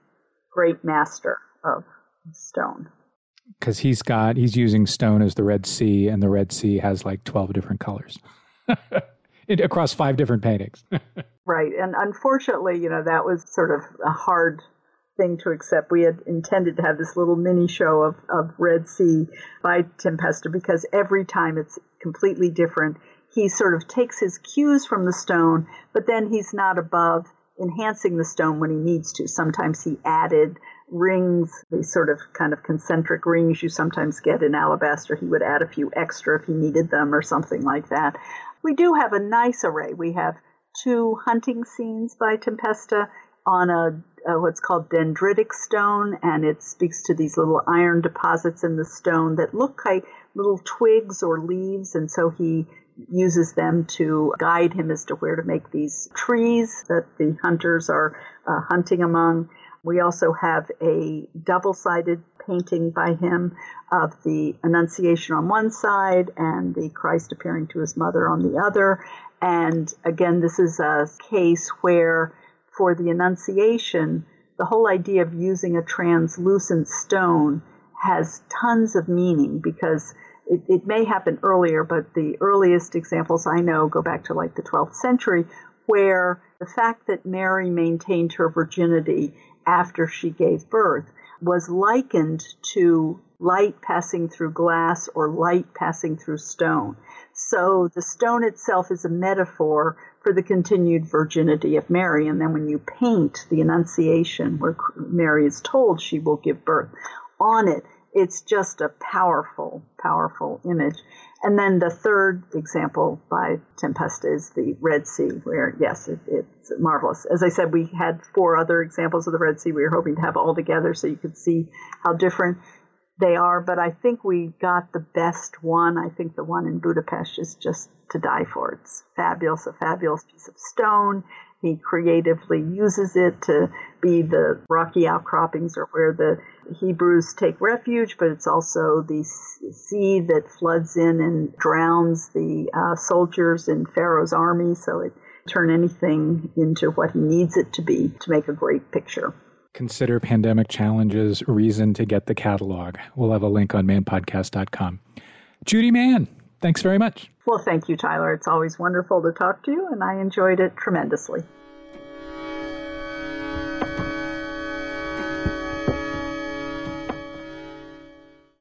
great master of stone. Because he's got, he's using stone as the Red Sea, and the Red Sea has like 12 different colors (laughs) across five different paintings. (laughs) right. And unfortunately, you know, that was sort of a hard thing to accept. We had intended to have this little mini show of, of Red Sea by Tempesta because every time it's completely different. He sort of takes his cues from the stone, but then he's not above enhancing the stone when he needs to. Sometimes he added rings, these sort of kind of concentric rings you sometimes get in alabaster. He would add a few extra if he needed them or something like that. We do have a nice array. We have two hunting scenes by Tempesta on a, a, what's called dendritic stone, and it speaks to these little iron deposits in the stone that look like little twigs or leaves, and so he uses them to guide him as to where to make these trees that the hunters are uh, hunting among. We also have a double sided painting by him of the Annunciation on one side and the Christ appearing to his mother on the other. And again, this is a case where for the Annunciation, the whole idea of using a translucent stone has tons of meaning because it, it, may happen earlier, but the earliest examples I know go back to like the 12th century, where the fact that Mary maintained her virginity after she gave birth was likened to light passing through glass or light passing through stone. So the stone itself is a metaphor for the continued virginity of Mary. And then when you paint the Annunciation, where Mary is told she will give birth, on it, it's just a powerful, powerful image. And then the third example by Tempesta is the Red Sea, where, yes, it, it's marvelous. As I said, we had four other examples of the Red Sea we were hoping to have all together so you could see how different they are, but I think we got the best one. I think the one in Budapest is just to die for. It's fabulous, a fabulous piece of stone. He creatively uses it to be the rocky outcroppings or where the Hebrews take refuge, but it's also the sea that floods in and drowns the uh, soldiers in Pharaoh's army. So it turn anything into what he needs it to be to make a great picture. Consider pandemic challenges reason to get the catalog. We'll have a link on manpodcast.com. Judy Mann, thanks very much. Well, thank you, Tyler. It's always wonderful to talk to you, and I enjoyed it tremendously.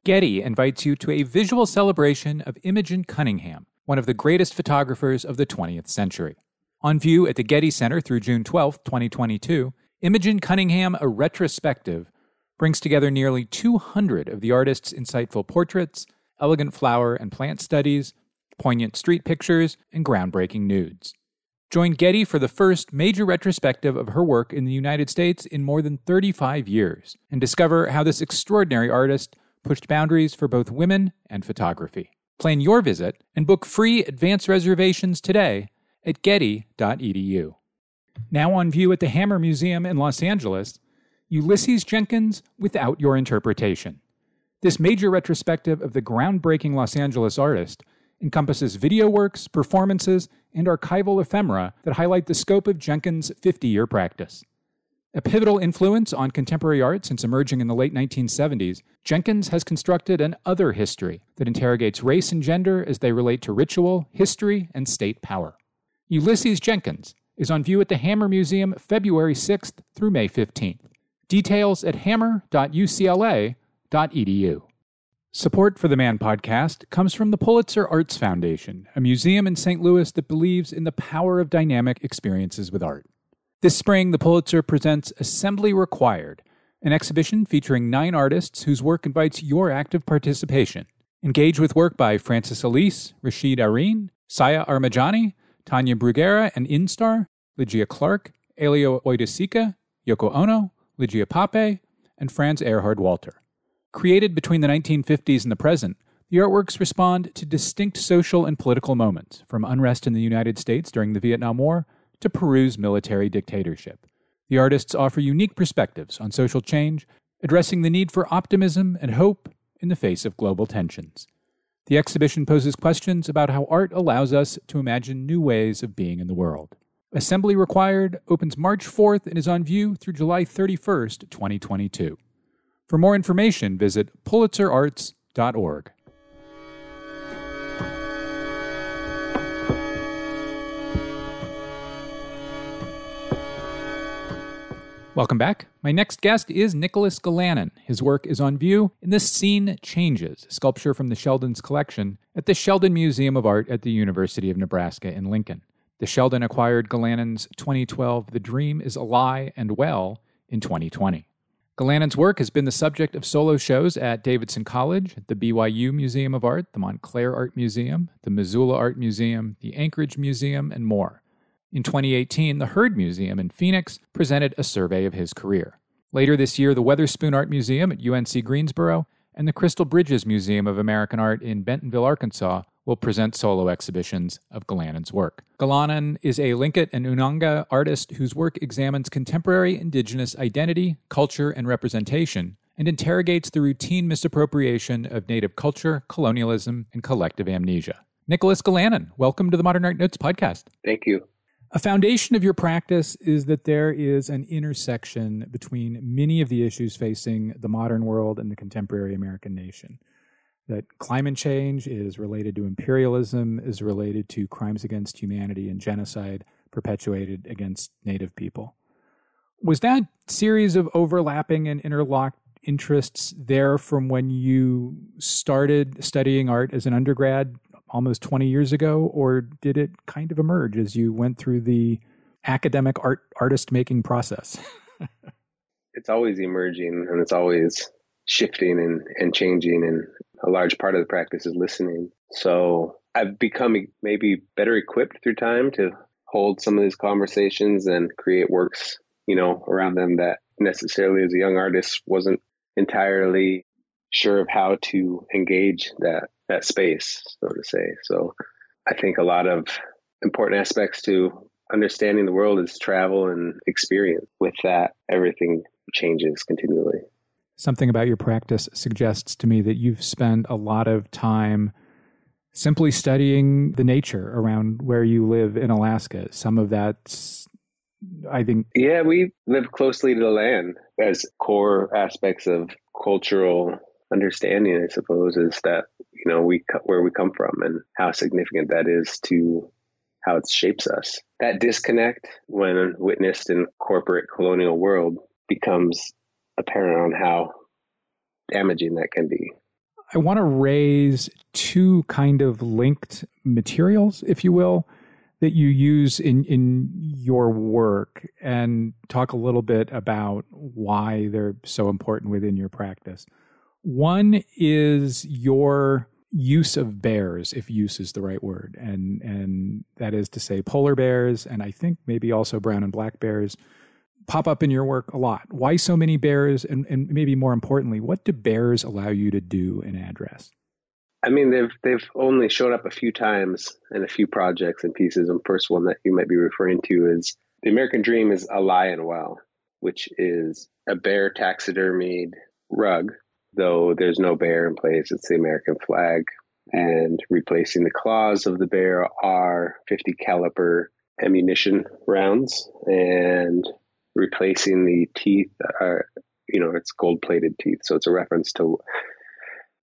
Getty invites you to a visual celebration of Imogen Cunningham, one of the greatest photographers of the 20th century. On view at the Getty Center through June 12, 2022, Imogen Cunningham, a retrospective, brings together nearly 200 of the artist's insightful portraits, elegant flower and plant studies, poignant street pictures, and groundbreaking nudes. Join Getty for the first major retrospective of her work in the United States in more than 35 years and discover how this extraordinary artist pushed boundaries for both women and photography. Plan your visit and book free advance reservations today at getty.edu. Now on view at the Hammer Museum in Los Angeles, Ulysses Jenkins without your interpretation. This major retrospective of the groundbreaking Los Angeles artist encompasses video works, performances, and archival ephemera that highlight the scope of Jenkins' 50 year practice. A pivotal influence on contemporary art since emerging in the late 1970s, Jenkins has constructed an other history that interrogates race and gender as they relate to ritual, history, and state power. Ulysses Jenkins is on view at the Hammer Museum February 6th through May 15th. Details at hammer.ucla.edu. Support for the Man podcast comes from the Pulitzer Arts Foundation, a museum in St. Louis that believes in the power of dynamic experiences with art. This spring, the Pulitzer presents Assembly Required, an exhibition featuring nine artists whose work invites your active participation. Engage with work by Francis Alÿs, Rasheed Araeen, Siah Armajani, Tania Bruguera and INSTAR, Lygia Clark, Hélio Oiticica, Yoko Ono, Lygia Pape, and Franz Erhard Walther. Created between the 1950s and the present, the artworks respond to distinct social and political moments, from unrest in the United States during the Vietnam War to Peru's military dictatorship. The artists offer unique perspectives on social change, addressing the need for optimism and hope in the face of global tensions. The exhibition poses questions about how art allows us to imagine new ways of being in the world. Assembly Required opens March 4th and is on view through July 31st, 2022. For more information, visit pulitzerarts.org. Welcome back. My next guest is Nicholas Galanin. His work is on view in The Scene Changes, sculpture from the Sheldon's collection at the Sheldon Museum of Art at the University of Nebraska in Lincoln. The Sheldon acquired Galanin's 2012 The Dream is Alive and Well in 2020. Galanin's work has been the subject of solo shows at Davidson College, the BYU Museum of Art, the Montclair Art Museum, the Missoula Art Museum, the Anchorage Museum, and more. In 2018, the Heard Museum in Phoenix presented a survey of his career. Later this year, the Weatherspoon Art Museum at UNC Greensboro and the Crystal Bridges Museum of American Art in Bentonville, Arkansas, will present solo exhibitions of Galanin's work. Galanin is a Tlingit and Unanga artist whose work examines contemporary indigenous identity, culture, and representation, and interrogates the routine misappropriation of native culture, colonialism, and collective amnesia. Nicholas Galanin, welcome to the Modern Art Notes podcast. Thank you. A foundation of your practice is that there is an intersection between many of the issues facing the modern world and the contemporary American nation. That climate change is related to imperialism, is related to crimes against humanity and genocide perpetuated against Native people. Was that series of overlapping and interlocked interests there from when you started studying art as an undergrad almost 20 years ago, or did it kind of emerge as you went through the academic art artist making process? (laughs) it's always emerging and it's always shifting and, and changing and a large part of the practice is listening. So I've become maybe better equipped through time to hold some of these conversations and create works, you know, around them that necessarily as a young artist wasn't entirely sure of how to engage that that space, so to say. So I think a lot of important aspects to understanding the world is travel and experience. With that, everything changes continually. Something about your practice suggests to me that you've spent a lot of time simply studying the nature around where you live in Alaska. Some of that's I think. Yeah, we live closely to the land as core aspects of cultural understanding, I suppose, is that you know we where we come from and how significant that is to how it shapes us. That disconnect, when witnessed in corporate colonial world, becomes apparent on how damaging that can be. I want to raise two kind of linked materials, if you will, that you use in, in your work and talk a little bit about why they're so important within your practice. One is your use of bears, if use is the right word, and and that is to say polar bears, and I think maybe also brown and black bears pop up in your work a lot. Why so many bears, and, and maybe more importantly, what do bears allow you to do in address? I mean, they've they've only showed up a few times in a few projects and pieces. And first one that you might be referring to is the American Dream is Alive and Well, which is a bear taxidermied rug though there's no bear in place. It's the American flag. And replacing the claws of the bear are 50 caliber ammunition rounds and replacing the teeth are you know it's gold plated teeth so it's a reference to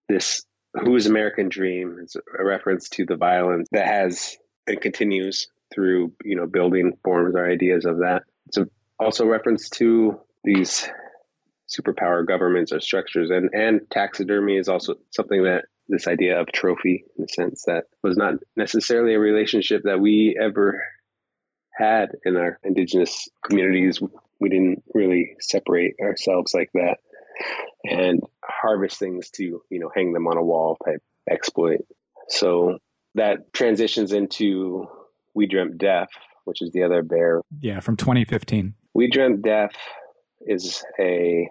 this Who's american dream it's a reference to the violence that has and continues through you know building forms or ideas of that it's a, also reference to these superpower governments or structures. And, and taxidermy is also something that this idea of trophy, in the sense that was not necessarily a relationship that we ever had in our indigenous communities. We didn't really separate ourselves like that and harvest things to, you know, hang them on a wall type exploit. So that transitions into We Dreamt Deaf, which is the other bear. Yeah, from 2015. We Dreamt Deaf is a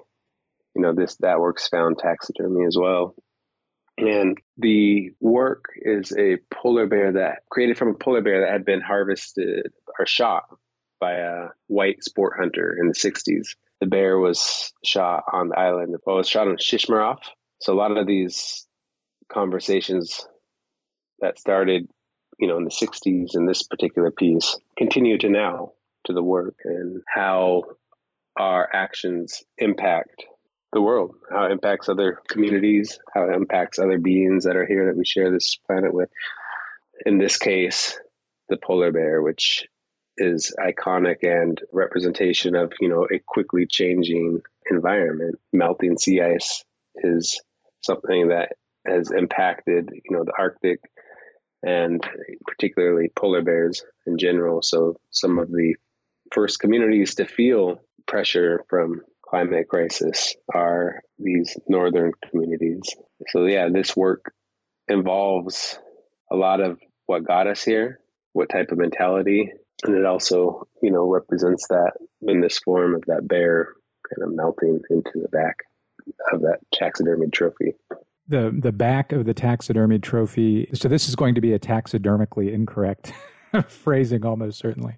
you know this that work's found taxidermy as well. And the work is a polar bear that created from a polar bear that had been harvested or shot by a white sport hunter in the 60s the bear was shot on the island it was shot on shishmaref so a lot of these conversations that started you know in the 60s in this particular piece continue to now to the work and how our actions impact the world, how it impacts other communities, how it impacts other beings that are here that we share this planet with. In this case, the polar bear, which is iconic and representation of you know a quickly changing environment. Melting sea ice is something that has impacted you know the Arctic and particularly polar bears in general. So some of the first communities to feel pressure from climate crisis are these northern communities. So yeah, this work involves a lot of what got us here, what type of mentality, and it also, you know, represents that in this form of that bear kind of melting into the back of that taxidermy trophy. The the back of the taxidermy trophy. So this is going to be a taxidermically incorrect (laughs) phrasing, almost certainly.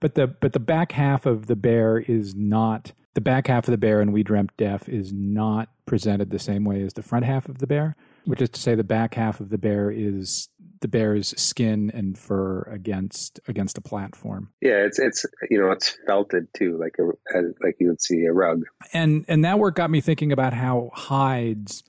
But the but the back half of the bear is not the back half of the bear and We Dreamt Deaf is not presented the same way as the front half of the bear, which is to say the back half of the bear is the bear's skin and fur against against a platform. Yeah, it's it's you know it's felted too, like a like you would see a rug. And and that work got me thinking about how hides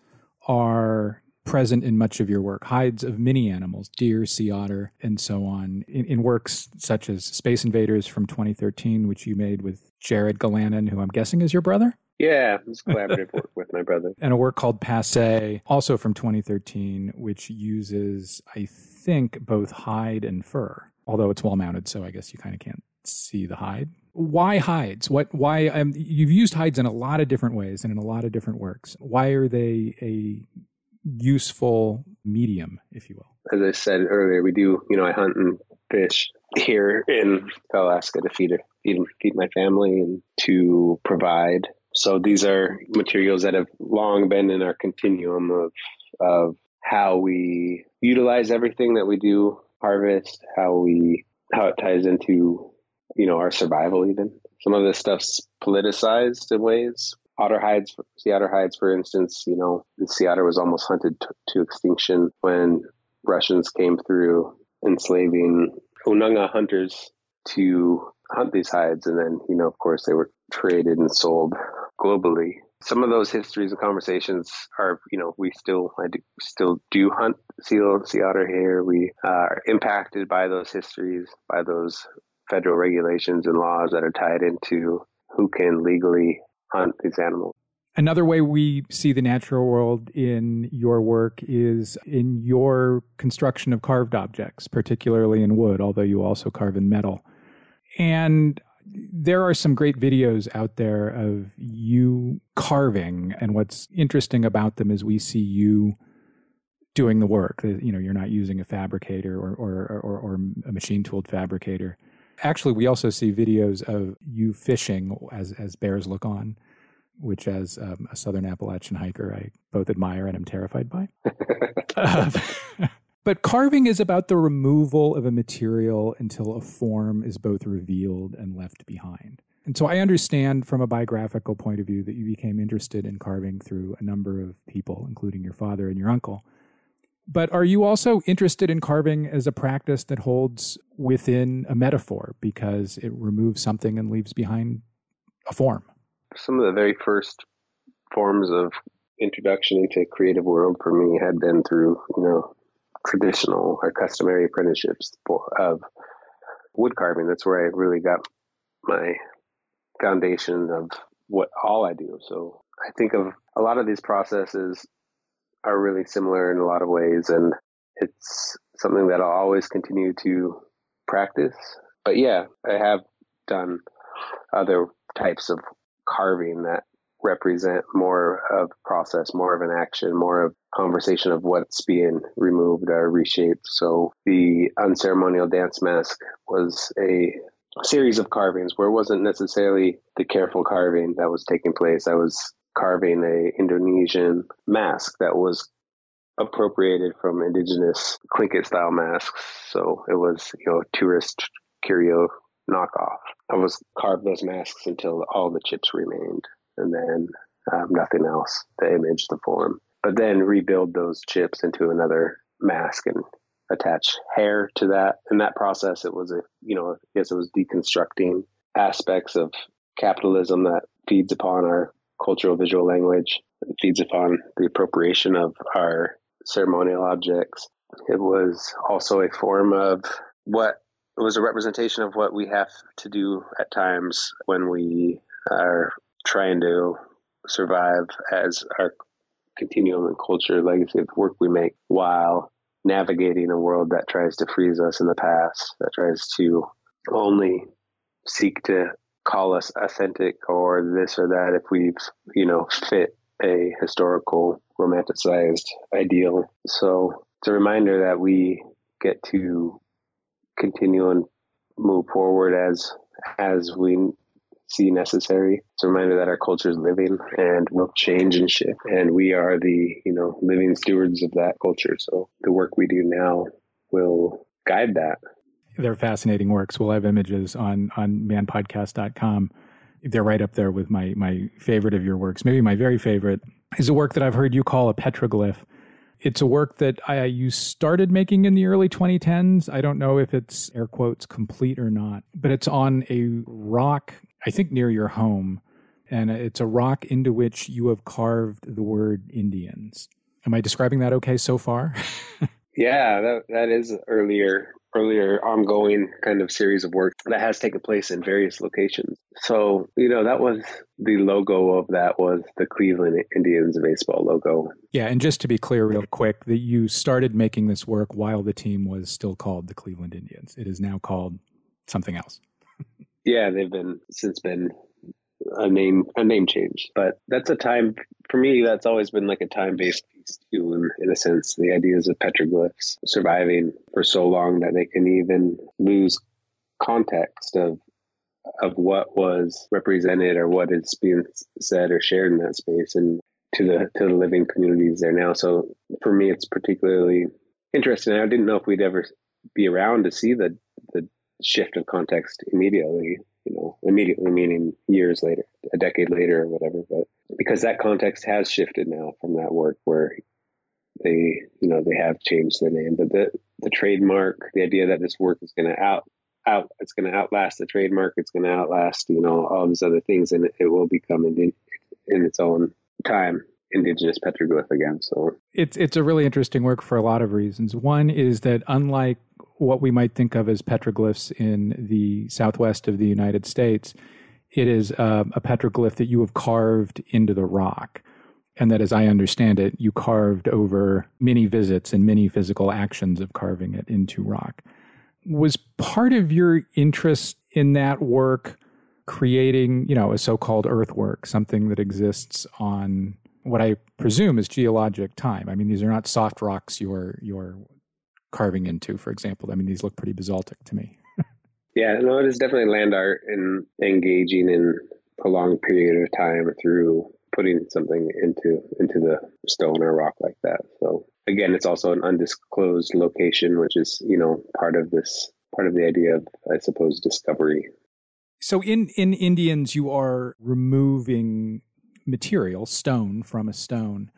are present in much of your work hides of many animals deer sea otter and so on in, in, works such as space invaders from 2013 which you made with jared galanin who i'm guessing is your brother? Yeah it's (laughs) collaborative work with my brother. And a work called passe also from 2013 which uses i think both hide and fur. Although it's well mounted so i guess you kind of can't see the hide. Why hides? What why um, you've used hides in a lot of different ways and in a lot of different works. Why are they a useful medium, if you will. As I said earlier, we do, you know, I hunt and fish here in Alaska to feed, feed, feed my family and to provide. So these are materials that have long been in our continuum of, of how we utilize everything that we do harvest, how we, how it ties into, you know, our survival even. Some of this stuff's politicized in ways otter hides, sea otter hides, for instance, you know, the sea otter was almost hunted to extinction when Russians came through enslaving Unanga hunters to hunt these hides. And then, you know, of course, they were traded and sold globally. Some of those histories and conversations are, you know, we still, I do, still do hunt seal, sea otter here. We uh, are impacted by those histories, by those federal regulations and laws that are tied into who can legally hunt these animals. Another way we see the natural world in your work is in your construction of carved objects, particularly in wood, although you also carve in metal. And there are some great videos out there of you carving, and what's interesting about them is we see you doing the work. Uh, you know, you're not using a fabricator or or, or, or a machine tooled fabricator. Actually, we also see videos of you fishing as as bears look on which as um, a Southern Appalachian hiker, I both admire and am terrified by. uh, (laughs) (laughs) but carving is about the removal of a material until a form is both revealed and left behind. And so I understand from a biographical point of view that you became interested in carving through a number of people, including your father and your uncle. But are you also interested in carving as a practice that holds within a metaphor because it removes something and leaves behind a form? Some of the very first forms of introduction into creative world for me had been through you know traditional or customary apprenticeships of wood carving. That's where i really got my foundation of what all i do. So i think of a lot of these processes are really similar in a lot of ways and it's something that i'll always continue to practice. But yeah i have done other types of carving that represent more of process, more of an action, more of conversation of what's being removed or reshaped. So the unceremonial dance mask was a series of carvings where it wasn't necessarily the careful carving that was taking place. I was carving a Indonesian mask that was appropriated from indigenous Tlingit style masks. So it was, you know, tourist curio knockoff. I was carved those masks until all the chips remained, and then um, nothing else to image the form. But then rebuild those chips into another mask and attach hair to that. In that process, it was a you know, I guess it was deconstructing aspects of capitalism that feeds upon our cultural visual language, it feeds upon the appropriation of our ceremonial objects. It was also a form of what it was a representation of what we have to do at times when we are trying to survive as our continuum and culture legacy of the work we make while navigating a world that tries to freeze us in the past, that tries to only seek to call us authentic or this or that if we've, you know, fit a historical romanticized ideal. So it's a reminder that we get to continue and move forward as as we see necessary. It's a reminder that our culture is living and will change and shift, and we are the you know living stewards of that culture. So the work we do now will guide that. They're fascinating works. We'll have images on on manpodcast.com. They're right up there with my my favorite of your works. Maybe my very favorite is a work that I've heard you call a petroglyph. It's a work that I you started making in the early 2010s. I don't know if it's air quotes complete or not, but it's on a rock I think near your home, and it's a rock into which you have carved the word Indians. Am I describing that okay so far? (laughs) yeah, that that is earlier earlier ongoing kind of series of work that has taken place in various locations. So, you know, that was the logo of that was the Cleveland Indians baseball logo. Yeah, and just to be clear real quick, that you started making this work while the team was still called the Cleveland Indians. It is now called something else. Yeah, they've been since been a name a name change, but that's a time for me. That's always been like a time based piece too, in, in a sense. The ideas of petroglyphs surviving for so long that they can even lose context of of what was represented or what is being said or shared in that space and to the to the living communities there now. So for me, it's particularly interesting. I didn't know if we'd ever be around to see the the shift of context immediately, you know, immediately meaning years later, a decade later or whatever. But because that context has shifted now from that work where they, you know, they have changed their name. But the the trademark, the idea that this work is gonna out out it's gonna outlast the trademark, it's gonna outlast, you know, all these other things and it, it will become in, in its own time indigenous petroglyph again. So it's it's a really interesting work for a lot of reasons. One is that unlike what we might think of as petroglyphs in the southwest of the United States, it is uh, a petroglyph that you have carved into the rock. And that, as I understand it, you carved over many visits and many physical actions of carving it into rock. Was part of your interest in that work creating, you know, a so called earthwork, something that exists on what I presume is geologic time? I mean, these are not soft rocks you're, you're carving into, for example. I mean, these look pretty basaltic to me. (laughs) yeah, no, it is definitely land art and engaging in a long period of time through putting something into into the stone or rock like that. So again, it's also an undisclosed location, which is you know part of this part of the idea of I suppose discovery. So in in Indians, you are removing material, stone from a stone,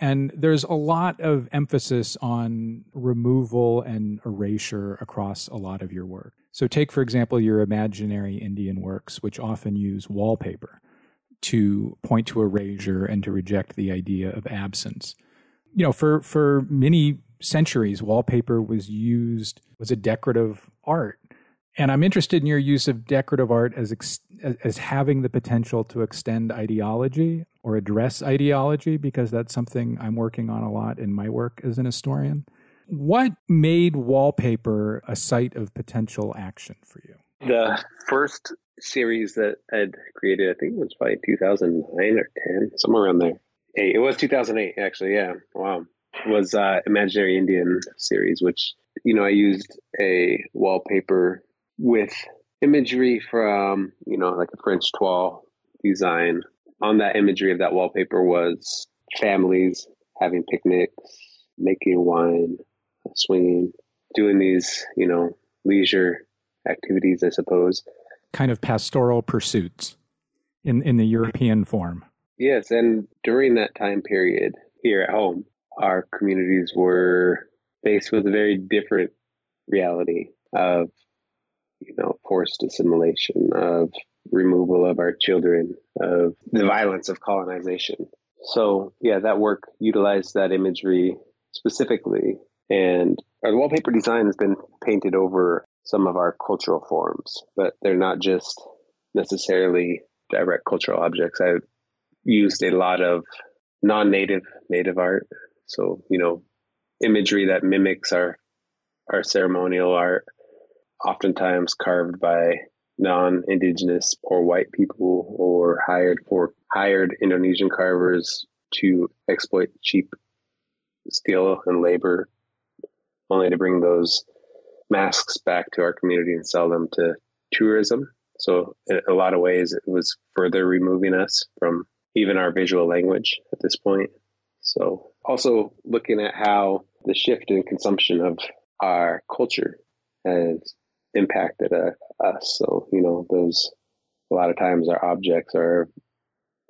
and there's a lot of emphasis on removal and erasure across a lot of your work. So, take, for example, your imaginary Indian works, which often use wallpaper to point to erasure and to reject the idea of absence. You know, for, for many centuries, wallpaper was used, was a decorative art. And I'm interested in your use of decorative art as, ex- as having the potential to extend ideology or address ideology because that's something I'm working on a lot in my work as an historian. What made wallpaper a site of potential action for you? The first series that I'd created, I think it was probably 2009 or 10, somewhere around there. Hey, it was 2008, actually. Yeah. Wow. Was uh, Imaginary Indian series, which, you know, I used a wallpaper with imagery from, you know, like a French toile design on that imagery of that wallpaper was families having picnics, making wine, swinging, doing these, you know, leisure activities, I suppose. Kind of pastoral pursuits in, in the European form. Yes. And during that time period here at home, our communities were faced with a very different reality of, you know, forced assimilation, of removal of our children, of the violence of colonization. So, yeah, that work utilized that imagery specifically. And our wallpaper design has been painted over some of our cultural forms, but they're not just necessarily direct cultural objects. I've used a lot of non-native native art, so you know, imagery that mimics our our ceremonial art, oftentimes carved by non-indigenous or white people or hired for hired Indonesian carvers to exploit cheap skill and labor only to bring those masks back to our community and sell them to tourism. So, in a lot of ways, it was further removing us from even our visual language at this point. So, also looking at how the shift in consumption of our culture has impacted uh, us. So, you know, those a lot of times our objects, our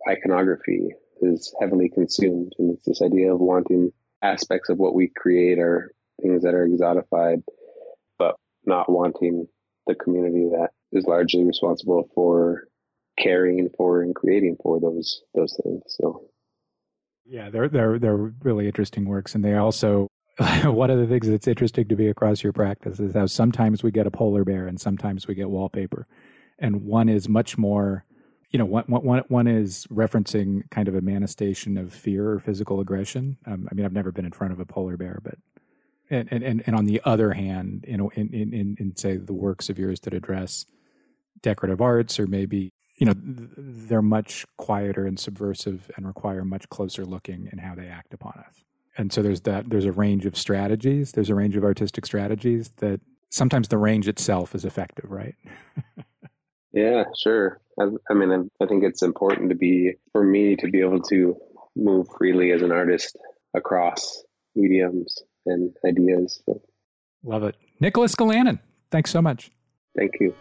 iconography is heavily consumed. And it's this idea of wanting aspects of what we create are things that are exotified, but not wanting the community that is largely responsible for caring for and creating for those those things. So yeah, they're they're they're really interesting works, and they also (laughs) one of the things that's interesting to me across your practice is how sometimes we get a polar bear and sometimes we get wallpaper, and one is much more. You know, one, one, one is referencing kind of a manifestation of fear or physical aggression. Um, I mean, I've never been in front of a polar bear, but and and and on the other hand, you know, in in in, in say the works of yours that address decorative arts or maybe you know they're much quieter and subversive and require much closer looking in how they act upon us and so there's that there's a range of strategies there's a range of artistic strategies that sometimes the range itself is effective right? (laughs) Yeah sure. I, I mean I, I think it's important to be for me to be able to move freely as an artist across mediums and ideas so. love it. Nicholas Galanin thanks so much. Thank you.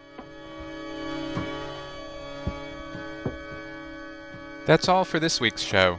That's all for this week's show.